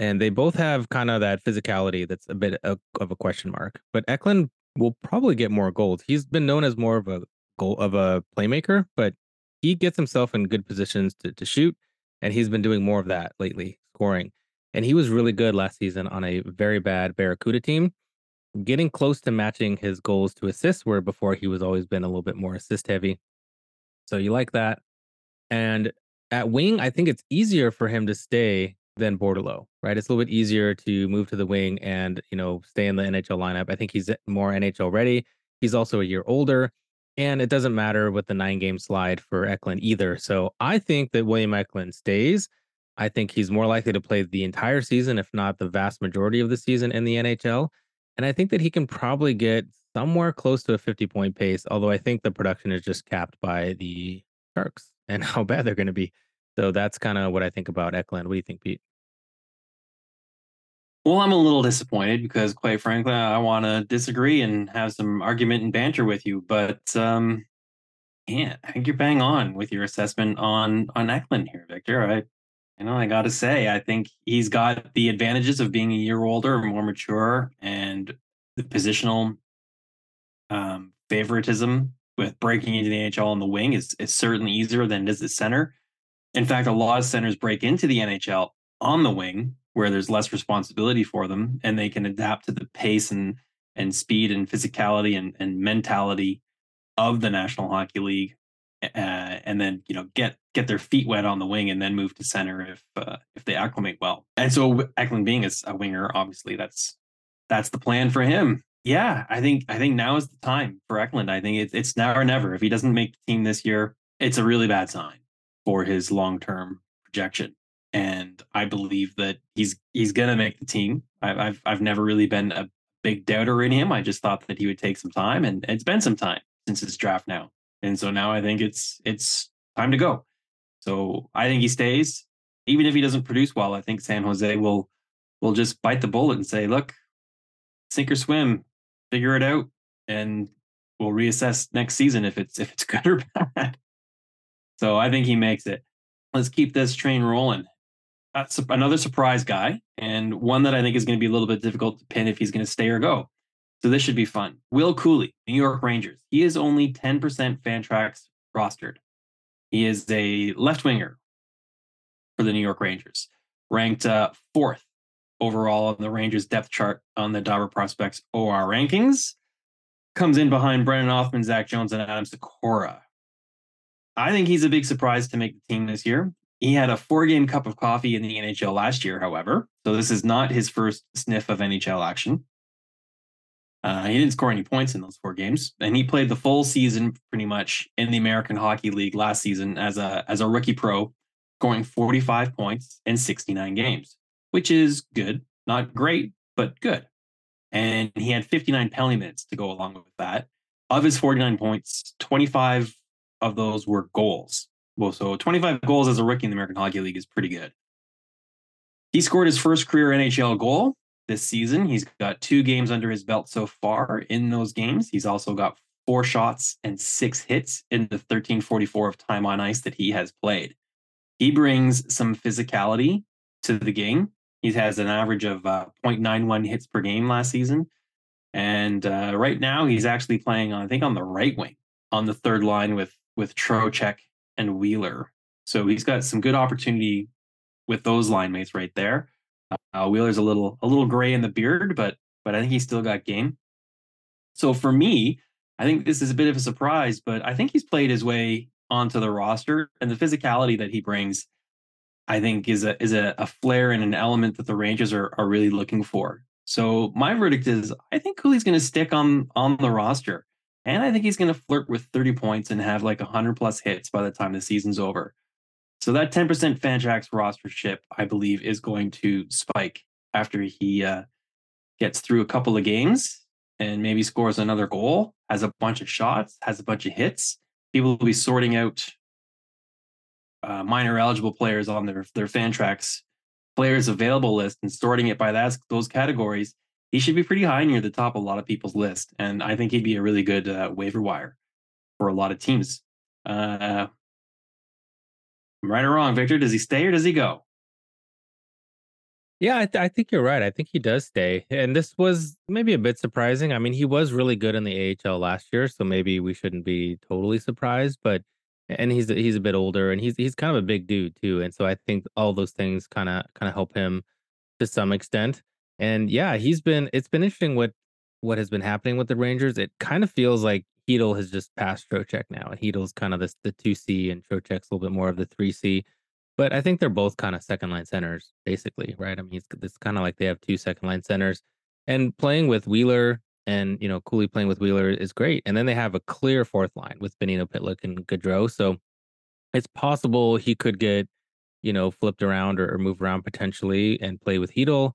And they both have kind of that physicality that's a bit of, of a question mark. But Eklund will probably get more goals. He's been known as more of a goal of a playmaker, but he gets himself in good positions to, to shoot. And he's been doing more of that lately, scoring. And he was really good last season on a very bad Barracuda team, getting close to matching his goals to assists, where before he was always been a little bit more assist heavy. So you like that. And at wing, I think it's easier for him to stay than Bordeleau, right? It's a little bit easier to move to the wing and, you know, stay in the NHL lineup. I think he's more NHL ready. He's also a year older. And it doesn't matter with the nine game slide for Eklund either. So I think that William Eklund stays. I think he's more likely to play the entire season, if not the vast majority of the season in the NHL. And I think that he can probably get somewhere close to a 50 point pace, although I think the production is just capped by the Sharks <laughs> and how bad they're going to be. So that's kind of what I think about Eklund. What do you think, Pete? Well, I'm a little disappointed because, quite frankly, I want to disagree and have some argument and banter with you. But um, yeah, I think you're bang on with your assessment on on Eklund here, Victor. I, you know, I got to say, I think he's got the advantages of being a year older, more mature, and the positional um, favoritism with breaking into the NHL on the wing is is certainly easier than it is the center. In fact, a lot of centers break into the NHL on the wing where there's less responsibility for them and they can adapt to the pace and and speed and physicality and, and mentality of the National Hockey League uh, and then you know get get their feet wet on the wing and then move to center if uh, if they acclimate well. And so Eklund being a, a winger, obviously that's that's the plan for him. Yeah, I think I think now is the time for Eklund. I think it's it's now or never. If he doesn't make the team this year, it's a really bad sign for his long term projection and I believe that he's he's gonna make the team. I've I've, I've never really been a big doubter in him. I just thought that he would take some time, and it's been some time since his draft now, and so now I think it's it's time to go. So I think he stays, even if he doesn't produce well. I think San Jose will will just bite the bullet and say, "Look, sink or swim, figure it out, and we'll reassess next season if it's if it's <laughs> good or bad." So I think he makes it. Let's keep this train rolling that's another surprise guy, and one that I think is going to be a little bit difficult to pin if he's going to stay or go. So this should be fun. Will Cuylle, New York Rangers. He is only 10% Fantrax rostered. He is a left winger for the New York Rangers, ranked uh, fourth overall on the Rangers depth chart on the Dobber Prospects OR rankings. Comes in behind Brennan Othmann, Zach Jones, and Adam Sykora. I think he's a big surprise to make the team this year. He had a four game cup of coffee in the NHL last year, however. So this is not his first sniff of NHL action. Uh, he didn't score any points in those four games, and he played the full season pretty much in the American Hockey League last season as a as a rookie pro, scoring 45 points in 69 games, which is good, not great, but good. And he had 59 penalty minutes to go along with that. Of his 49 points, 25 of those were goals. Well, so 25 goals as a rookie in the American Hockey League is pretty good. He scored his first career NHL goal this season. He's got two games under his belt so far in those games. He's also got four shots and six hits in the 1344 of time on ice that he has played. He brings some physicality to the game. He has an average of uh, 0.91 hits per game last season. And uh, right now, he's actually playing, I think, on the right wing on the third line with with Trocheck and Wheeler. So he's got some good opportunity with those line mates right there. Uh, Wheeler's a little a little gray in the beard, but but I think he's still got game. So for me, I think this is a bit of a surprise, but I think he's played his way onto the roster, and the physicality that he brings, I think, is a is a, a flair and an element that the Rangers are are really looking for. So my verdict is, I think Cuylle's going to stick on on the roster. And I think he's going to flirt with 30 points and have like 100 plus hits by the time the season's over. So that 10% Fantrax rostership, I believe, is going to spike after he uh, gets through a couple of games and maybe scores another goal, has a bunch of shots, has a bunch of hits. People will be sorting out uh, minor eligible players on their their Fantrax players available list and sorting it by that those categories. he should be pretty high near the top of a lot of people's list. And I think he'd be a really good uh, waiver wire for a lot of teams. Uh, right or wrong, Victor? Does he stay or does he go? Yeah, I, th- I think you're right. I think he does stay. And this was maybe a bit surprising. I mean, he was really good in the AHL last year, so maybe we shouldn't be totally surprised. But and he's he's a bit older, and he's he's kind of a big dude too. And so I think all those things kind of kind of help him to some extent. And yeah, he's been. It's been interesting what what has been happening with the Rangers. It kind of feels like Chytil has just passed Trocheck now, and Chytil's kind of the the two C, and Trocheck's a little bit more of the three C. But I think they're both kind of second line centers, basically, right? I mean, it's, it's kind of like they have two second line centers, and playing with Wheeler and you know Cuylle playing with Wheeler is great. And then they have a clear fourth line with Bonino, Pitlick, and Goodrow. So it's possible he could get you know flipped around or, or move around potentially and play with Chytil.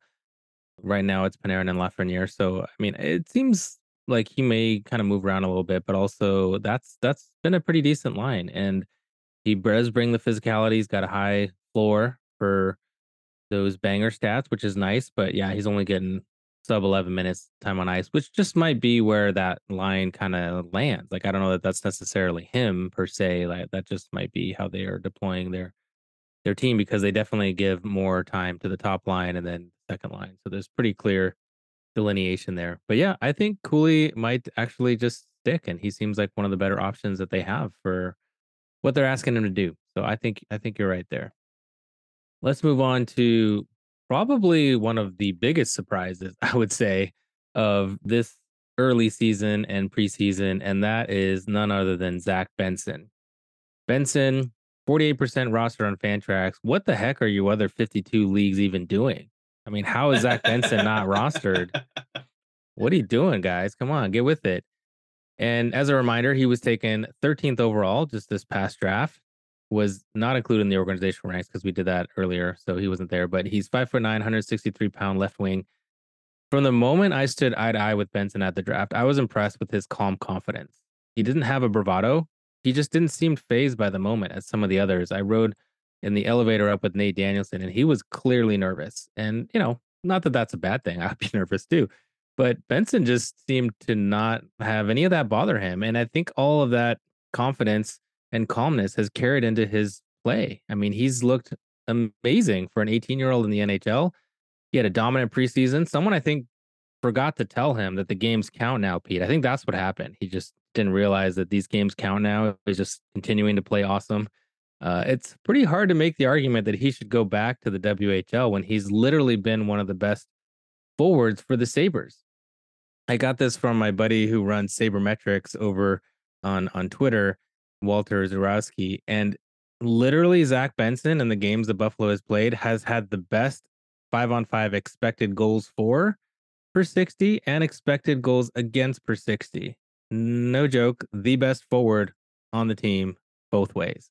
Right now it's Panarin and Lafreniere. So I mean, it seems like he may kind of move around a little bit, but also that's that's been a pretty decent line and he does bring the physicality. He's got a high floor for those banger stats, which is nice. But yeah, he's only getting sub 11 minutes time on ice, which just might be where that line kind of lands. Like, I don't know that that's necessarily him per se. Like, that just might be how they are deploying their their team because they definitely give more time to the top line and then second line. So there's pretty clear delineation there. But yeah, I think Cuylle might actually just stick, and he seems like one of the better options that they have for what they're asking him to do. So I think I think you're right there. Let's move on to probably one of the biggest surprises, <laughs> I would say, of this early season and preseason, and that is none other than Zach Benson. Benson, 48% roster on Fantrax. What the heck are you other 52 leagues even doing? I mean, how is Zach Benson not rostered? What are you doing, guys? Come on, get with it. And as a reminder, he was taken 13th overall just this past draft. Was not included in the organizational ranks because we did that earlier, so he wasn't there. But he's five foot nine, 163 pound left wing. From the moment I stood eye to eye with Benson at the draft, I was impressed with his calm confidence. He didn't have a bravado. He just didn't seem phased by the moment as some of the others. I rode in the elevator up with Nate Danielson, and he was clearly nervous. And you know, not that that's a bad thing. <laughs> I'd be nervous too. But Benson just seemed to not have any of that bother him. And I think all of that confidence and calmness has carried into his play. I mean, he's looked amazing for an 18 year old in the NHL. He had a dominant preseason. Someone I think forgot to tell him that the games count now, Pete. I think that's what happened. He just didn't realize that these games count now. He's just continuing to play awesome. Uh, it's pretty hard to make the argument that he should go back to the WHL when he's literally been one of the best forwards for the Sabres. I got this from my buddy who runs Sabermetrics over on on Twitter, Walter Zarowski, and literally Zach Benson in the games that Buffalo has played has had the best five on five expected goals for per 60 and expected goals against per 60. No joke, the best forward on the team both ways.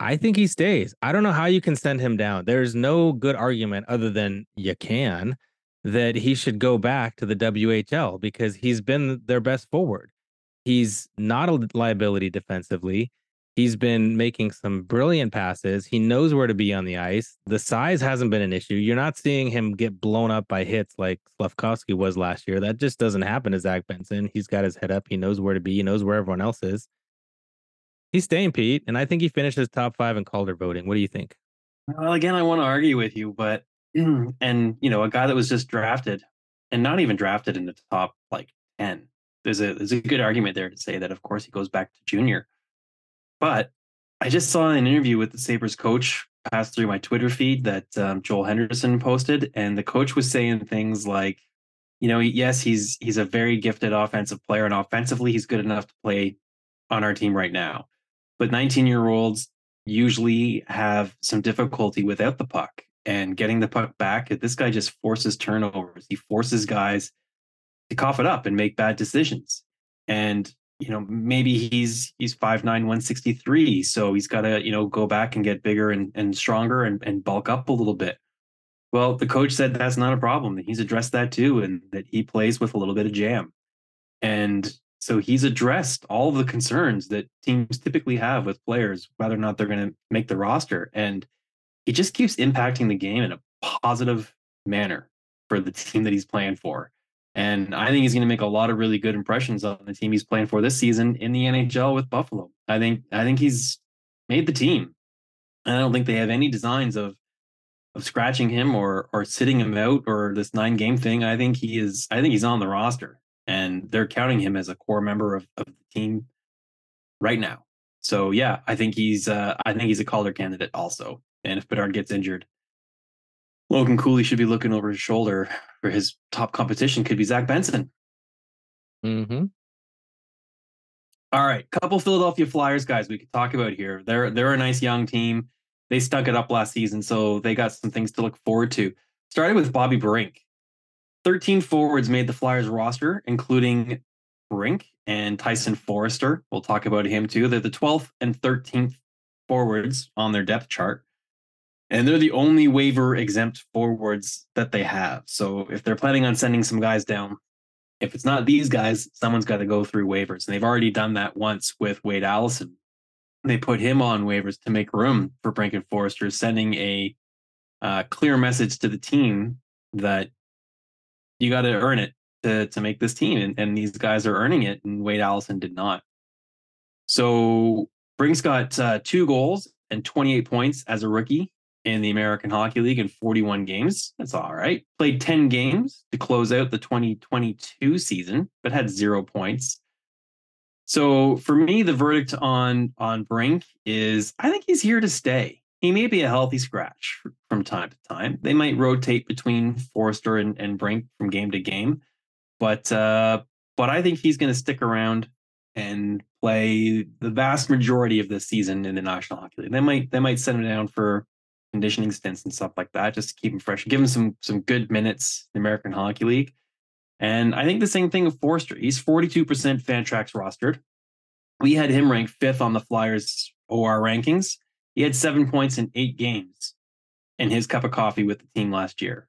I think he stays. I don't know how you can send him down. There's no good argument other than you can that he should go back to the WHL because he's been their best forward. He's not a liability defensively. He's been making some brilliant passes. He knows where to be on the ice. The size hasn't been an issue. You're not seeing him get blown up by hits like Slavkovsky was last year. That just doesn't happen to Zach Benson. He's got his head up. He knows where to be. He knows where everyone else is. He's staying, Pete, and I think he finishes top five in Calder voting. What do you think? Well, again, I want to argue with you, but <clears throat> and you know, a guy that was just drafted and not even drafted in the top like 10. There's a there's a good argument there to say that of course he goes back to junior. But I just saw an interview with the Sabres coach pass through my Twitter feed that um, Joel Henderson posted, and the coach was saying things like, you know, yes, he's he's a very gifted offensive player, and offensively he's good enough to play on our team right now. But 19 year olds usually have some difficulty without the puck and getting the puck back. This guy just forces turnovers. He forces guys to cough it up and make bad decisions. And you know, maybe he's he's 5'9, 163. So he's gotta, you know, go back and get bigger and, and stronger and, and bulk up a little bit. Well, the coach said that's not a problem. He's addressed that too, and that he plays with a little bit of jam. And so he's addressed all the concerns that teams typically have with players, whether or not they're going to make the roster. And he just keeps impacting the game in a positive manner for the team that he's playing for. And I think he's going to make a lot of really good impressions on the team he's playing for this season in the NHL with Buffalo. I think I think he's made the team. And I don't think they have any designs of of scratching him or or sitting him out or this nine game thing. I think he is I think he's on the roster and they're counting him as a core member of, of the team right now. So yeah, I think he's uh I think he's a Calder candidate also. And if Bedard gets injured, Logan Cooley should be looking over his shoulder for his top competition. Could be Zach Benson. Mm-hmm. All right, couple Philadelphia Flyers guys we could talk about here. They're they're a nice young team. They stuck it up last season, so they got some things to look forward to. Started with Bobby Brink. 13 forwards made the Flyers roster, including Brink and Tyson Foerster. We'll talk about him too. They're the 12th and 13th forwards on their depth chart. And they're the only waiver exempt forwards that they have. So if they're planning on sending some guys down, if it's not these guys, someone's got to go through waivers. And they've already done that once with Wade Allison. They put him on waivers to make room for Brink and Foerster, sending a uh, clear message to the team that you got to earn it to, to make this team. And, and these guys are earning it, and Wade Allison did not. So Brink's got uh, two goals and 28 points as a rookie in the American Hockey League in 41 games. That's all right. Played 10 games to close out the 2022 season, but had zero points. So for me, the verdict on on Brink is I think he's here to stay. He may be a healthy scratch from time to time. They might rotate between Foerster and, and Brink from game to game, but uh, but I think he's going to stick around and play the vast majority of the season in the National Hockey League. They might they might send him down for conditioning stints and stuff like that, just to keep him fresh, give him some some good minutes in the American Hockey League. And I think the same thing with Foerster. He's 42% Fantrax rostered. We had him ranked fifth on the Flyers OR rankings. He had seven points in eight games in his cup of coffee with the team last year.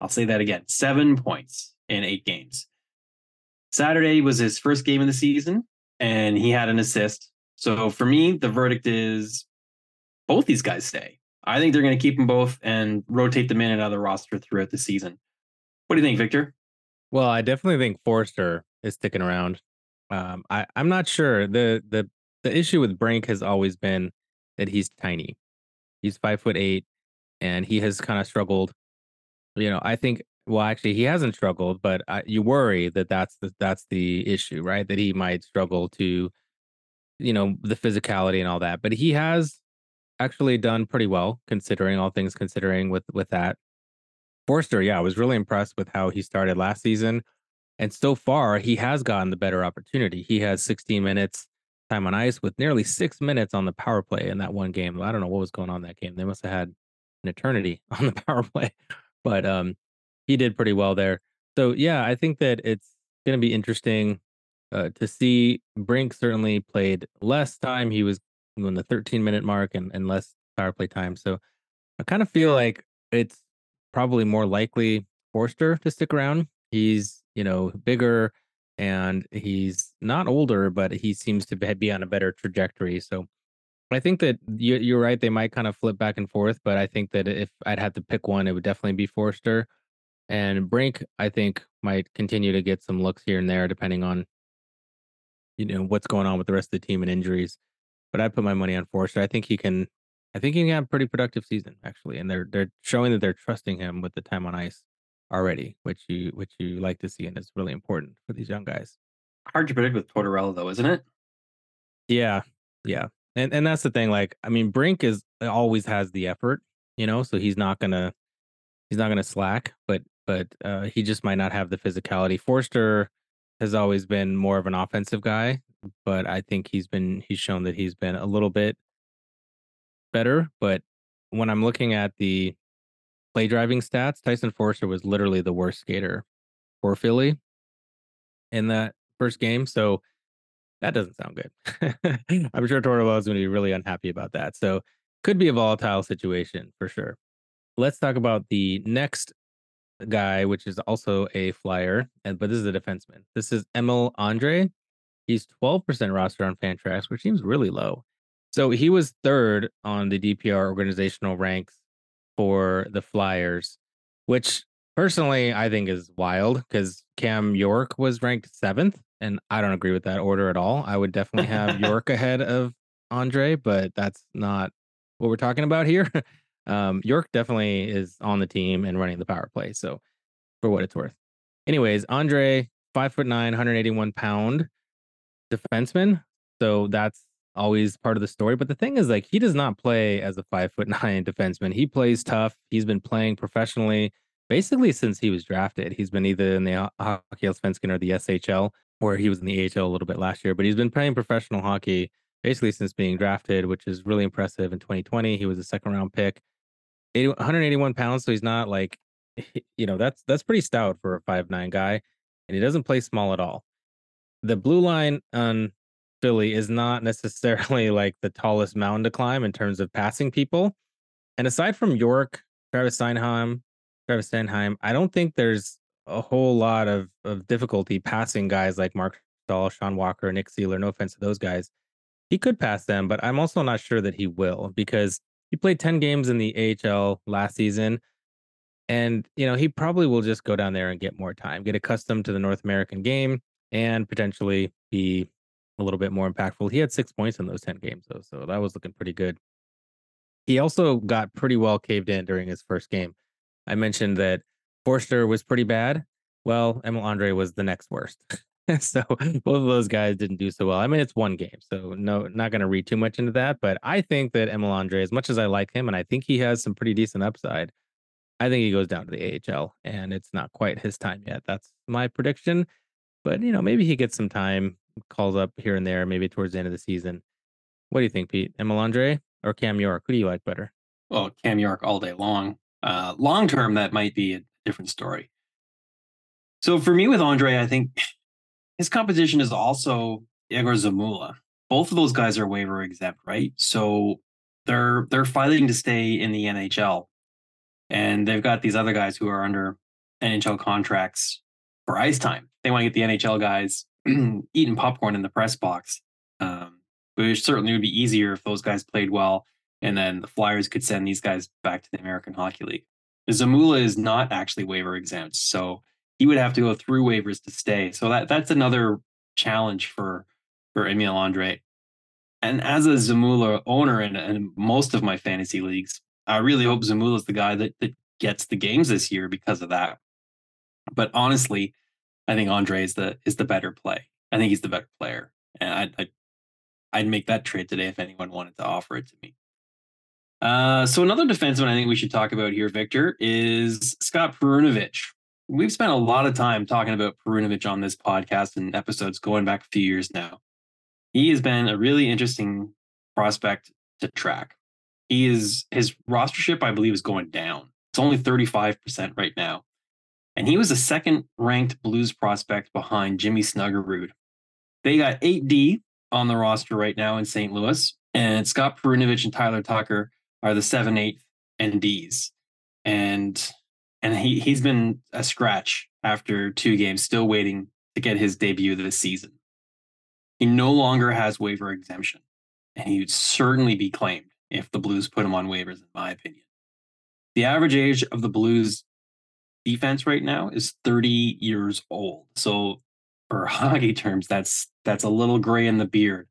I'll say that again seven points in eight games. Saturday was his first game of the season, and he had an assist. So for me, the verdict is both these guys stay. I think they're going to keep them both and rotate them in and out of the roster throughout the season. What do you think, Victor? Well, I definitely think Foerster is sticking around. Um, I, I'm not sure. The the the issue with Brink has always been that he's tiny. He's five foot eight, and he has kind of struggled. You know, I think. Well, actually, he hasn't struggled, but I, you worry that that's the that's the issue, right? That he might struggle to, you know, the physicality and all that. But he has actually done pretty well considering all things considering with with that. Foerster, yeah, I was really impressed with how he started last season. And so far, he has gotten the better opportunity. He has 16 minutes time on ice with nearly six minutes on the power play in that one game. I don't know what was going on that game. They must have had an eternity <laughs> on the power play, but um, he did pretty well there. So yeah, I think that it's going to be interesting uh, to see. Brink certainly played less time. He was in the 13 minute mark and, and less power play time. So I kind of feel like it's probably more likely Foerster to stick around. He's, you know, bigger and he's not older, but he seems to be on a better trajectory. So I think that you're right. They might kind of flip back and forth, but I think that if I'd have to pick one, it would definitely be Foerster. And Brink, I think, might continue to get some looks here and there, depending on you know what's going on with the rest of the team and injuries. But I put my money on Foerster. I think he can. I think he can have a pretty productive season actually, and they're they're showing that they're trusting him with the time on ice already, which you which you like to see, and it's really important for these young guys. Hard to predict with Tortorella, though, isn't it? Yeah, yeah, and and that's the thing. Like, I mean, Brink is always has the effort, you know, so he's not gonna he's not gonna slack, but but uh, he just might not have the physicality. Foerster has always been more of an offensive guy, but I think he's been he's shown that he's been a little bit better. But when I'm looking at the play driving stats, Tyson Foerster was literally the worst skater for Philly in that first game. So that doesn't sound good. <laughs> I'm sure Tortorella is going to be really unhappy about that. So could be a volatile situation for sure. Let's talk about the next guy, which is also a flyer, and but this is a defenseman. This is Emil Andrae. He's 12% roster on Fantrax, which seems really low. So he was third on the DPR organizational ranks for the Flyers, which personally, I think is wild because Cam York was ranked seventh, and I don't agree with that order at all. I would definitely have <laughs> York ahead of Andrae, but that's not what we're talking about here. <laughs> Um, York definitely is on the team and running the power play. So, for what it's worth. Anyways, Andrae, five foot nine, 181 pound defenseman. So that's always part of the story. But the thing is, like, he does not play as a five foot <laughs> nine defenseman. He plays tough. He's been playing professionally basically since he was drafted. He's been either in the Hockey Allsvenskan or the SHL, where he was in the AHL a little bit last year. But he's been playing professional hockey basically since being drafted, which is really impressive. In 2020, he was a second round pick. 80, 181 pounds, so he's not like, <laughs> you know, that's that's pretty stout for a five nine guy, and he doesn't play small at all. The blue line on Philly is not necessarily <laughs> like the tallest mountain to climb in terms of passing people. And aside from York, Travis Steinheim, Travis Sanheim, I don't think there's a whole lot of, of difficulty passing guys like Marc Staal, Sean Walker, Nick Seeler. No offense to those guys. He could pass them, but I'm also not sure that he will because he played 10 games in the AHL last season. And, you know, he probably will just go down there and get more time, get accustomed to the North American game, and potentially be a little bit more impactful. He had six points in those 10 games, though. So that was looking pretty good. He also got pretty well caved in during his first game. I mentioned that Foerster was pretty bad. Well, Emil Andrae was the next worst. <laughs> so both of those guys didn't do so well. I mean, it's one game, so no, not going to read too much into that. But I think that Emil Andrae, as much as I like him, and I think he has some pretty decent upside, I think he goes down to the AHL, and it's not quite his time yet. That's my prediction. But you know, maybe he gets some time, calls up here and there, maybe towards the end of the season. What do you think, Pete? Emil Andrae or Cam York? Who do you like better? Well, Cam York all day long. Uh, long term, that might be a different story. So for me with Andrae, I think his competition is also Egor Zamula. Both of those guys are waiver exempt, right? So they're they're fighting to stay in the NHL, and they've got these other guys who are under NHL contracts for ice time. They want to get the NHL guys <clears throat> eating popcorn in the press box, um, which certainly would be easier if those guys played well, and then the Flyers could send these guys back to the American Hockey League. Zamula is not actually waiver exempt, so he would have to go through waivers to stay. So that that's another challenge for for Emil Andrae. And as a Zamula owner in, in most of my fantasy leagues, I really hope Zamula is the guy that, that gets the games this year because of that. But honestly, I think Andrae is the is the better play. I think he's the better player, and I'd I'd, I'd make that trade today if anyone wanted to offer it to me. Uh, so another defenseman I think we should talk about here, Victor, is Scott Perunovich. We've spent a lot of time talking about Perunovich on this podcast and episodes going back a few years now. He has been a really interesting prospect to track. He is his rostership, I believe, is going down. It's only 35% right now. And he was the second ranked Blues prospect behind Jimmy Snuggerud. They got 8D on the roster right now in St. Louis, and Scott Perunovich and Tyler Tucker are the seven, eight, and D's. And and he he's been a scratch after two games, still waiting to get his debut this season. He no longer has waiver exemption, and he would certainly be claimed if the Blues put him on waivers, in my opinion. The average age of the Blues defense right now is 30 years old. So for <laughs> hockey terms, that's that's a little gray in the beard.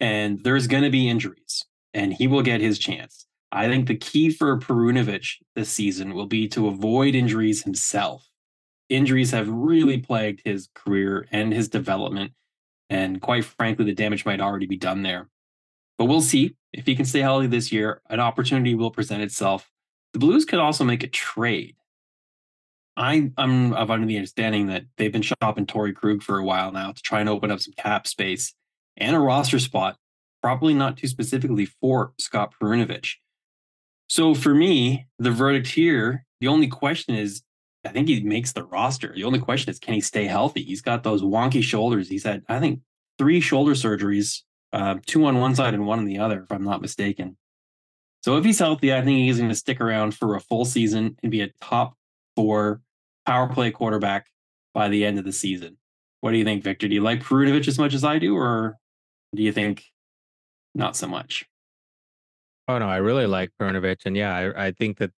And there's going to be injuries, and he will get his chance. I think the key for Perunovich this season will be to avoid injuries himself. Injuries have really plagued his career and his development. And quite frankly, the damage might already be done there. But we'll see. If he can stay healthy this year, an opportunity will present itself. The Blues could also make a trade. I, I'm of under the understanding that they've been shopping Torey Krug for a while now to try and open up some cap space and a roster spot, probably not too specifically for Scott Perunovich. So for me, the verdict here, the only question is, I think he makes the roster. The only question is, can he stay healthy? He's got those wonky shoulders. He's had, I think, three shoulder surgeries, uh, two on one side and one on the other, if I'm not mistaken. So if he's healthy, I think he's going to stick around for a full season and be a top four power play quarterback by the end of the season. What do you think, Victor? Do you like Perunovich as much as I do, or do you think not so much? Oh no, I really like Perunovich, and yeah, I, I think that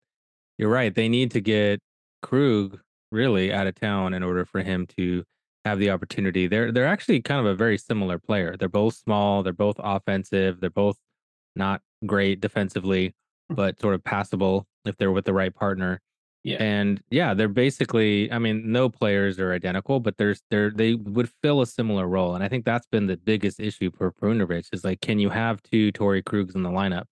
you're right. They need to get Krug really out of town in order for him to have the opportunity. They're they're actually kind of a very similar player. They're both small, they're both offensive, they're both not great defensively, hmm. but sort of passable if they're with the right partner. Yeah. And yeah, they're basically, I mean, no players are identical, but there's they're they would fill a similar role. And I think that's been the biggest issue for Perunovich is like, can you have two Torey Krugs in the lineup?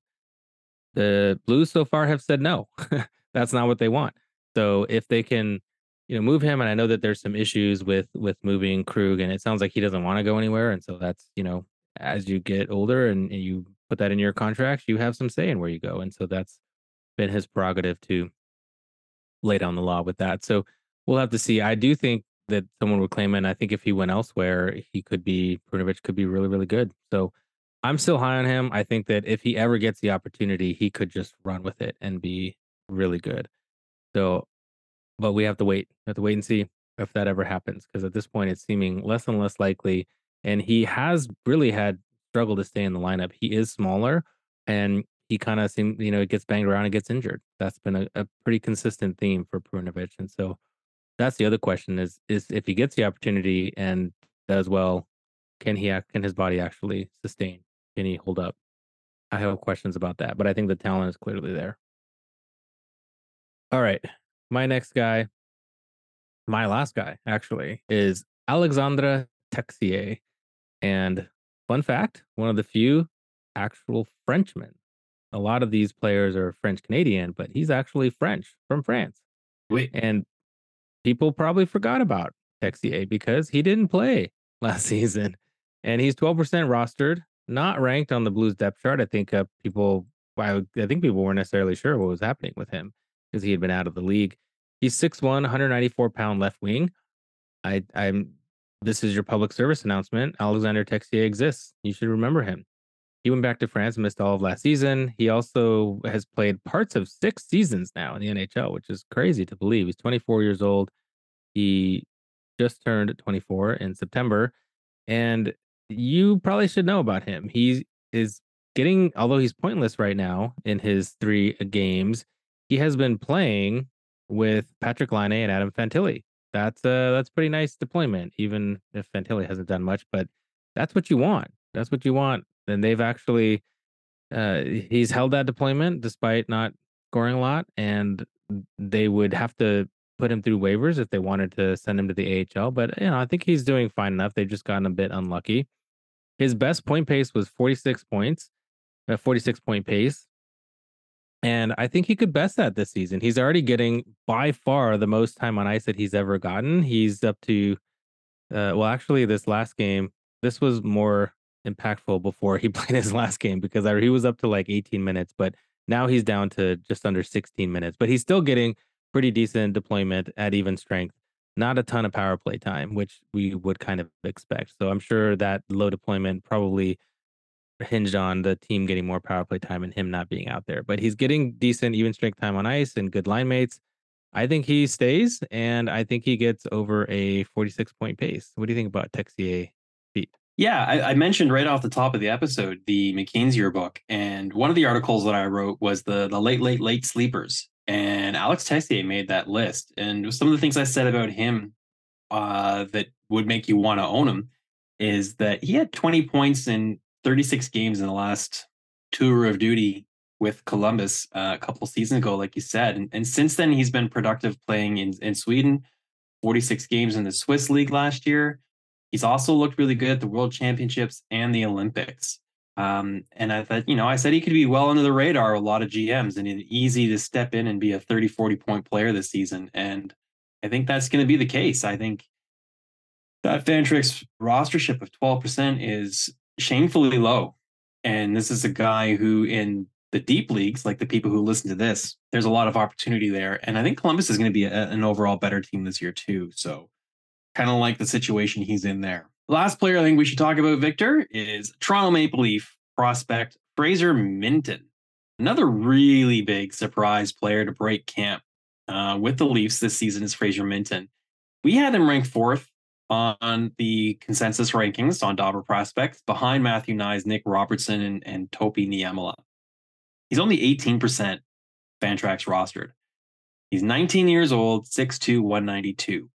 The Blues so far have said no. <laughs> that's not what they want. So if they can, you know, move him, and I know that there's some issues with with moving Krug, and it sounds like he doesn't want to go anywhere. And so that's, you know, as you get older and, and you put that in your contracts, you have some say in where you go. And so that's been his prerogative to lay down the law with that. So we'll have to see. I do think that someone would claim it. And I think if he went elsewhere, he could be Perunovich could be really, really good. So I'm still high on him. I think that if he ever gets the opportunity, he could just run with it and be really good. So, but we have to wait. We have to wait and see if that ever happens. Because at this point, it's seeming less and less likely. And he has really had struggle to stay in the lineup. He is smaller, and he kind of seems, you know, gets banged around and gets injured. That's been a, a pretty consistent theme for Perunovich. And so that's the other question is is if he gets the opportunity and does well, can he can his body actually sustain? Can he hold up? I have questions about that, but I think the talent is clearly there. All right. My next guy, my last guy actually, is Alexandre Texier. And fun fact, one of the few actual Frenchmen a lot of these players are French Canadian, but he's actually French from France. Wait. And people probably forgot about Texier because he didn't play <laughs> last season. And he's 12% rostered, not ranked on the Blues depth chart. I think uh, people, I, I think people weren't necessarily sure what was happening with him because he had been out of the league. He's 6'1, 194 pound left wing. I, I'm, this is your public service announcement. Alexander Texier exists. You should remember him. He went back to France, missed all of last season. He also has played parts of six seasons now in the NHL, which is crazy to believe. He's 24 years old. He just turned 24 in September. And you probably should know about him. He is getting, although he's pointless right now in his three games, he has been playing with Patrick Laine and Adam Fantilli. That's uh that's pretty nice deployment, even if Fantilli hasn't done much, but that's what you want. That's what you want and they've actually uh, he's held that deployment despite not scoring a lot, and they would have to put him through waivers if they wanted to send him to the AHL. But you know, I think he's doing fine enough. They've just gotten a bit unlucky. His best point pace was 46 points, a 46 point pace. And I think he could best that this season. He's already getting by far the most time on ice that he's ever gotten. He's up to, uh, well, actually, this last game, this was more impactful before he <laughs> played his last game because he was up to like 18 minutes, but now he's down to just under 16 minutes. But he's still getting pretty decent deployment at even strength. Not a ton of power play time, which we would kind of expect. So I'm sure that low deployment probably hinged on the team getting more power play time and him not being out there. But he's getting decent even strength time on ice and good line mates. I think he stays, and I think he gets over a 46 point pace. What do you think about Texier? Yeah, I, I, mentioned right off the top of the episode the McKeen's yearbook, and one of the articles that I wrote was the the late, late, late sleepers, and Alex Texier made that list. And some of the things I said about him uh, that would make you want to own him is that he had 20 points in 36 games in the last tour of duty with Columbus uh, a couple seasons ago, like you said, and, and since then he's been productive playing in in Sweden, 46 games in the Swiss league last year. He's also looked really good at the World Championships and the Olympics. Um, and I thought, you know, I said he could be well under the radar a lot of GMs and easy to step in and be a 30, 40 point player this season. And I think that's going to be the case. I think that Fantrax rostership of 12% is shamefully low. And this is a guy who, in the deep leagues, like the people who listen to this, there's a lot of opportunity there. And I think Columbus is going to be a, an overall better team this year, too. So kind of like the situation he's in there. last player I think we should talk about, Victor, is Toronto Maple Leaf prospect Fraser Minten. Another really big surprise player to break camp uh, with the Leafs this season is Fraser Minten. We had him ranked fourth on the consensus rankings on Dobber prospects behind Matthew Knies, Nick Robertson, and, and Topi Niemela. He's only 18% Fantrax rostered. He's 19 years old, 6'2, 192.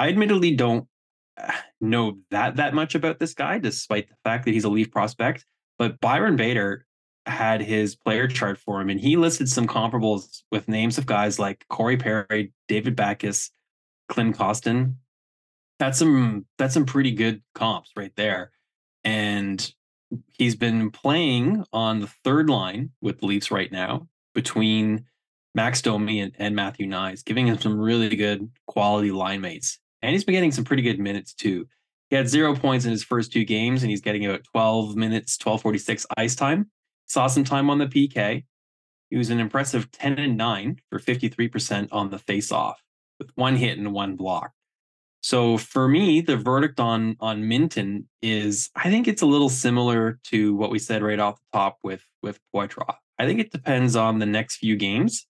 I admittedly don't uh, know that that much about this guy, despite the fact that he's a Leaf prospect. But Byron Bader had his player chart for him, and he listed some comparables with names of guys like Corey Perry, David Backes, Klim Kostin. That's some that's some pretty good comps right there. And he's been playing on the third line with the Leafs right now between Max Domi and, and Matthew Knies, giving him some really good quality line mates. And he's been getting some pretty good minutes too. He had zero points in his first two games, and he's getting about 12 minutes, 1246 ice time. Saw some time on the PK. He was an impressive 10 and 9 for 53% on the face off with one hit and one block. So for me, the verdict on on Minten is I think it's a little similar to what we said right off the top with with Poitras. I think it depends on the next few games.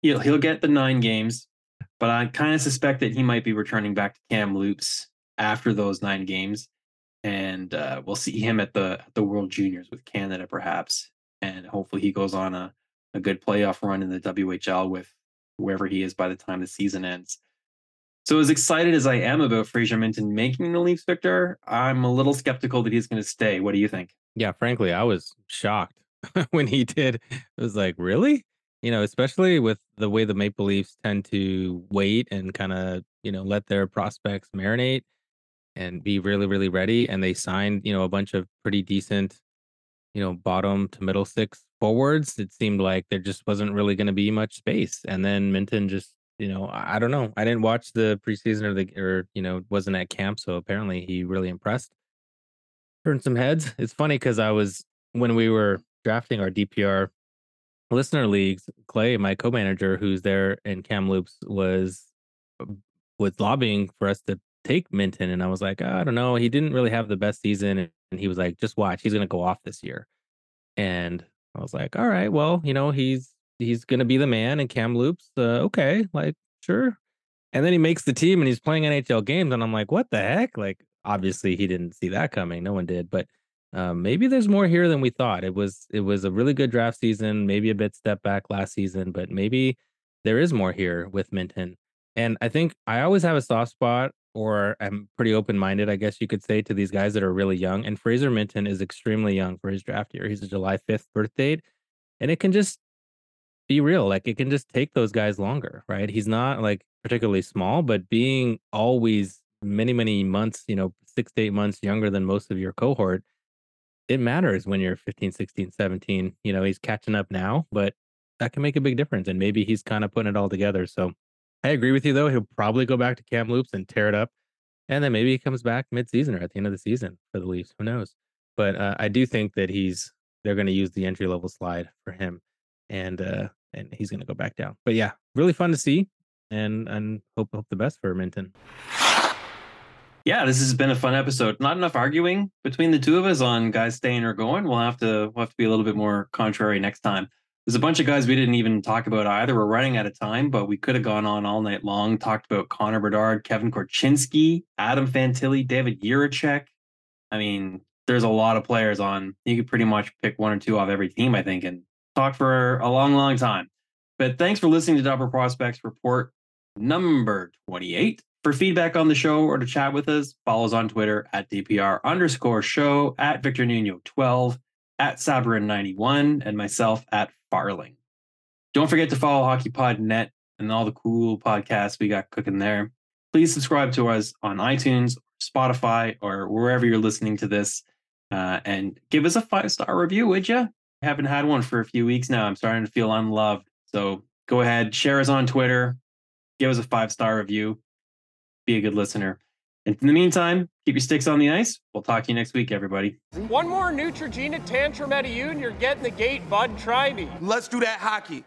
He'll he'll get the nine games, but I kind of suspect that he might be returning back to Kamloops after those nine games, and uh, we'll see him at the the World Juniors with Canada perhaps, and hopefully he goes on a a good playoff run in the WHL with wherever he is by the time the season ends. So as excited as I am about Fraser Minten making the Leafs, Victor, I'm a little skeptical that he's going to stay. What do you think? Yeah, frankly, I was shocked <laughs> when he did. It was like, really? You know, especially with the way the Maple Leafs tend to wait and kind of, you know, let their prospects marinate and be really, really ready. And they signed, you know, a bunch of pretty decent, you know, bottom to middle six forwards. It seemed like there just wasn't really going to be much space. And then Minten just you know, I don't know. I didn't watch the preseason or the or you know wasn't at camp, so apparently he really impressed. Turned some heads. It's funny because I was when we were drafting our DPR listener leagues. Clay, my co-manager, who's there in Kamloops, was um, was lobbying for us to take Minten, and I was like, oh, I don't know. He didn't really have the best season, and he was like, just watch, he's gonna go off this year. And I was like, all right, well, you know, he's he's going to be the man in Kamloops. Uh, okay, like sure. And then he makes the team and he's playing NHL games, and I'm like, what the heck? Like, obviously he didn't see that coming. No one did, but um, maybe there's more here than we thought. It was it was a really good draft season, maybe a bit step back last season, but maybe there is more here with Minten. And I think I always have a soft spot, or I'm pretty open minded, I guess you could say, to these guys that are really young. And Fraser Minten is extremely young for his draft year. He's a July 5th birth date, and it can just be real. Like it can just take those guys longer, right? He's not like particularly small, but being always many, many months, you know, six to eight months younger than most of your cohort, it matters when you're 15, 16, 17. You know, he's catching up now, but that can make a big difference. And maybe he's kind of putting it all together. So I agree with you, though. He'll probably go back to Kamloops and tear it up. And then maybe he comes back mid-season or at the end of the season for the Leafs. Who knows? But uh, I do think that he's they're going to use the entry level slide for him, and uh, and he's going to go back down. But yeah, really fun to see, and and hope hope the best for Minten. Yeah, this has been a fun episode. Not enough arguing between the two of us on guys staying or going. We'll have to we'll have to be a little bit more contrary next time. There's a bunch of guys we didn't even talk about either. We're running out of time, but we could have gone on all night long. Talked about Connor Bedard, Kevin Korchinski, Adam Fantilli, David Jiricek. I mean, there's a lot of players on. You could pretty much pick one or two off every team, I think, and talk for a long, long time. But thanks for listening to Dobber Prospects Report number 28. For feedback on the show or to chat with us, follow us on Twitter at DPR underscore show, at Victor Nuno 12, at Sabourin91, and myself at Farling. Don't forget to follow HockeyPod.net and all the cool podcasts we got cooking there. Please subscribe to us on iTunes, Spotify, or wherever you're listening to this. Uh, and give us a five star review, would you? haven't had one for a few weeks now. I'm starting to feel unloved. So go ahead, share us on Twitter, give us a five star review, be a good listener. And in the meantime, keep your sticks on the ice. We'll talk to you next week, everybody. One more Neutrogena tantrum out of you, and you're getting the gate, bud. Try me. Let's do that hockey.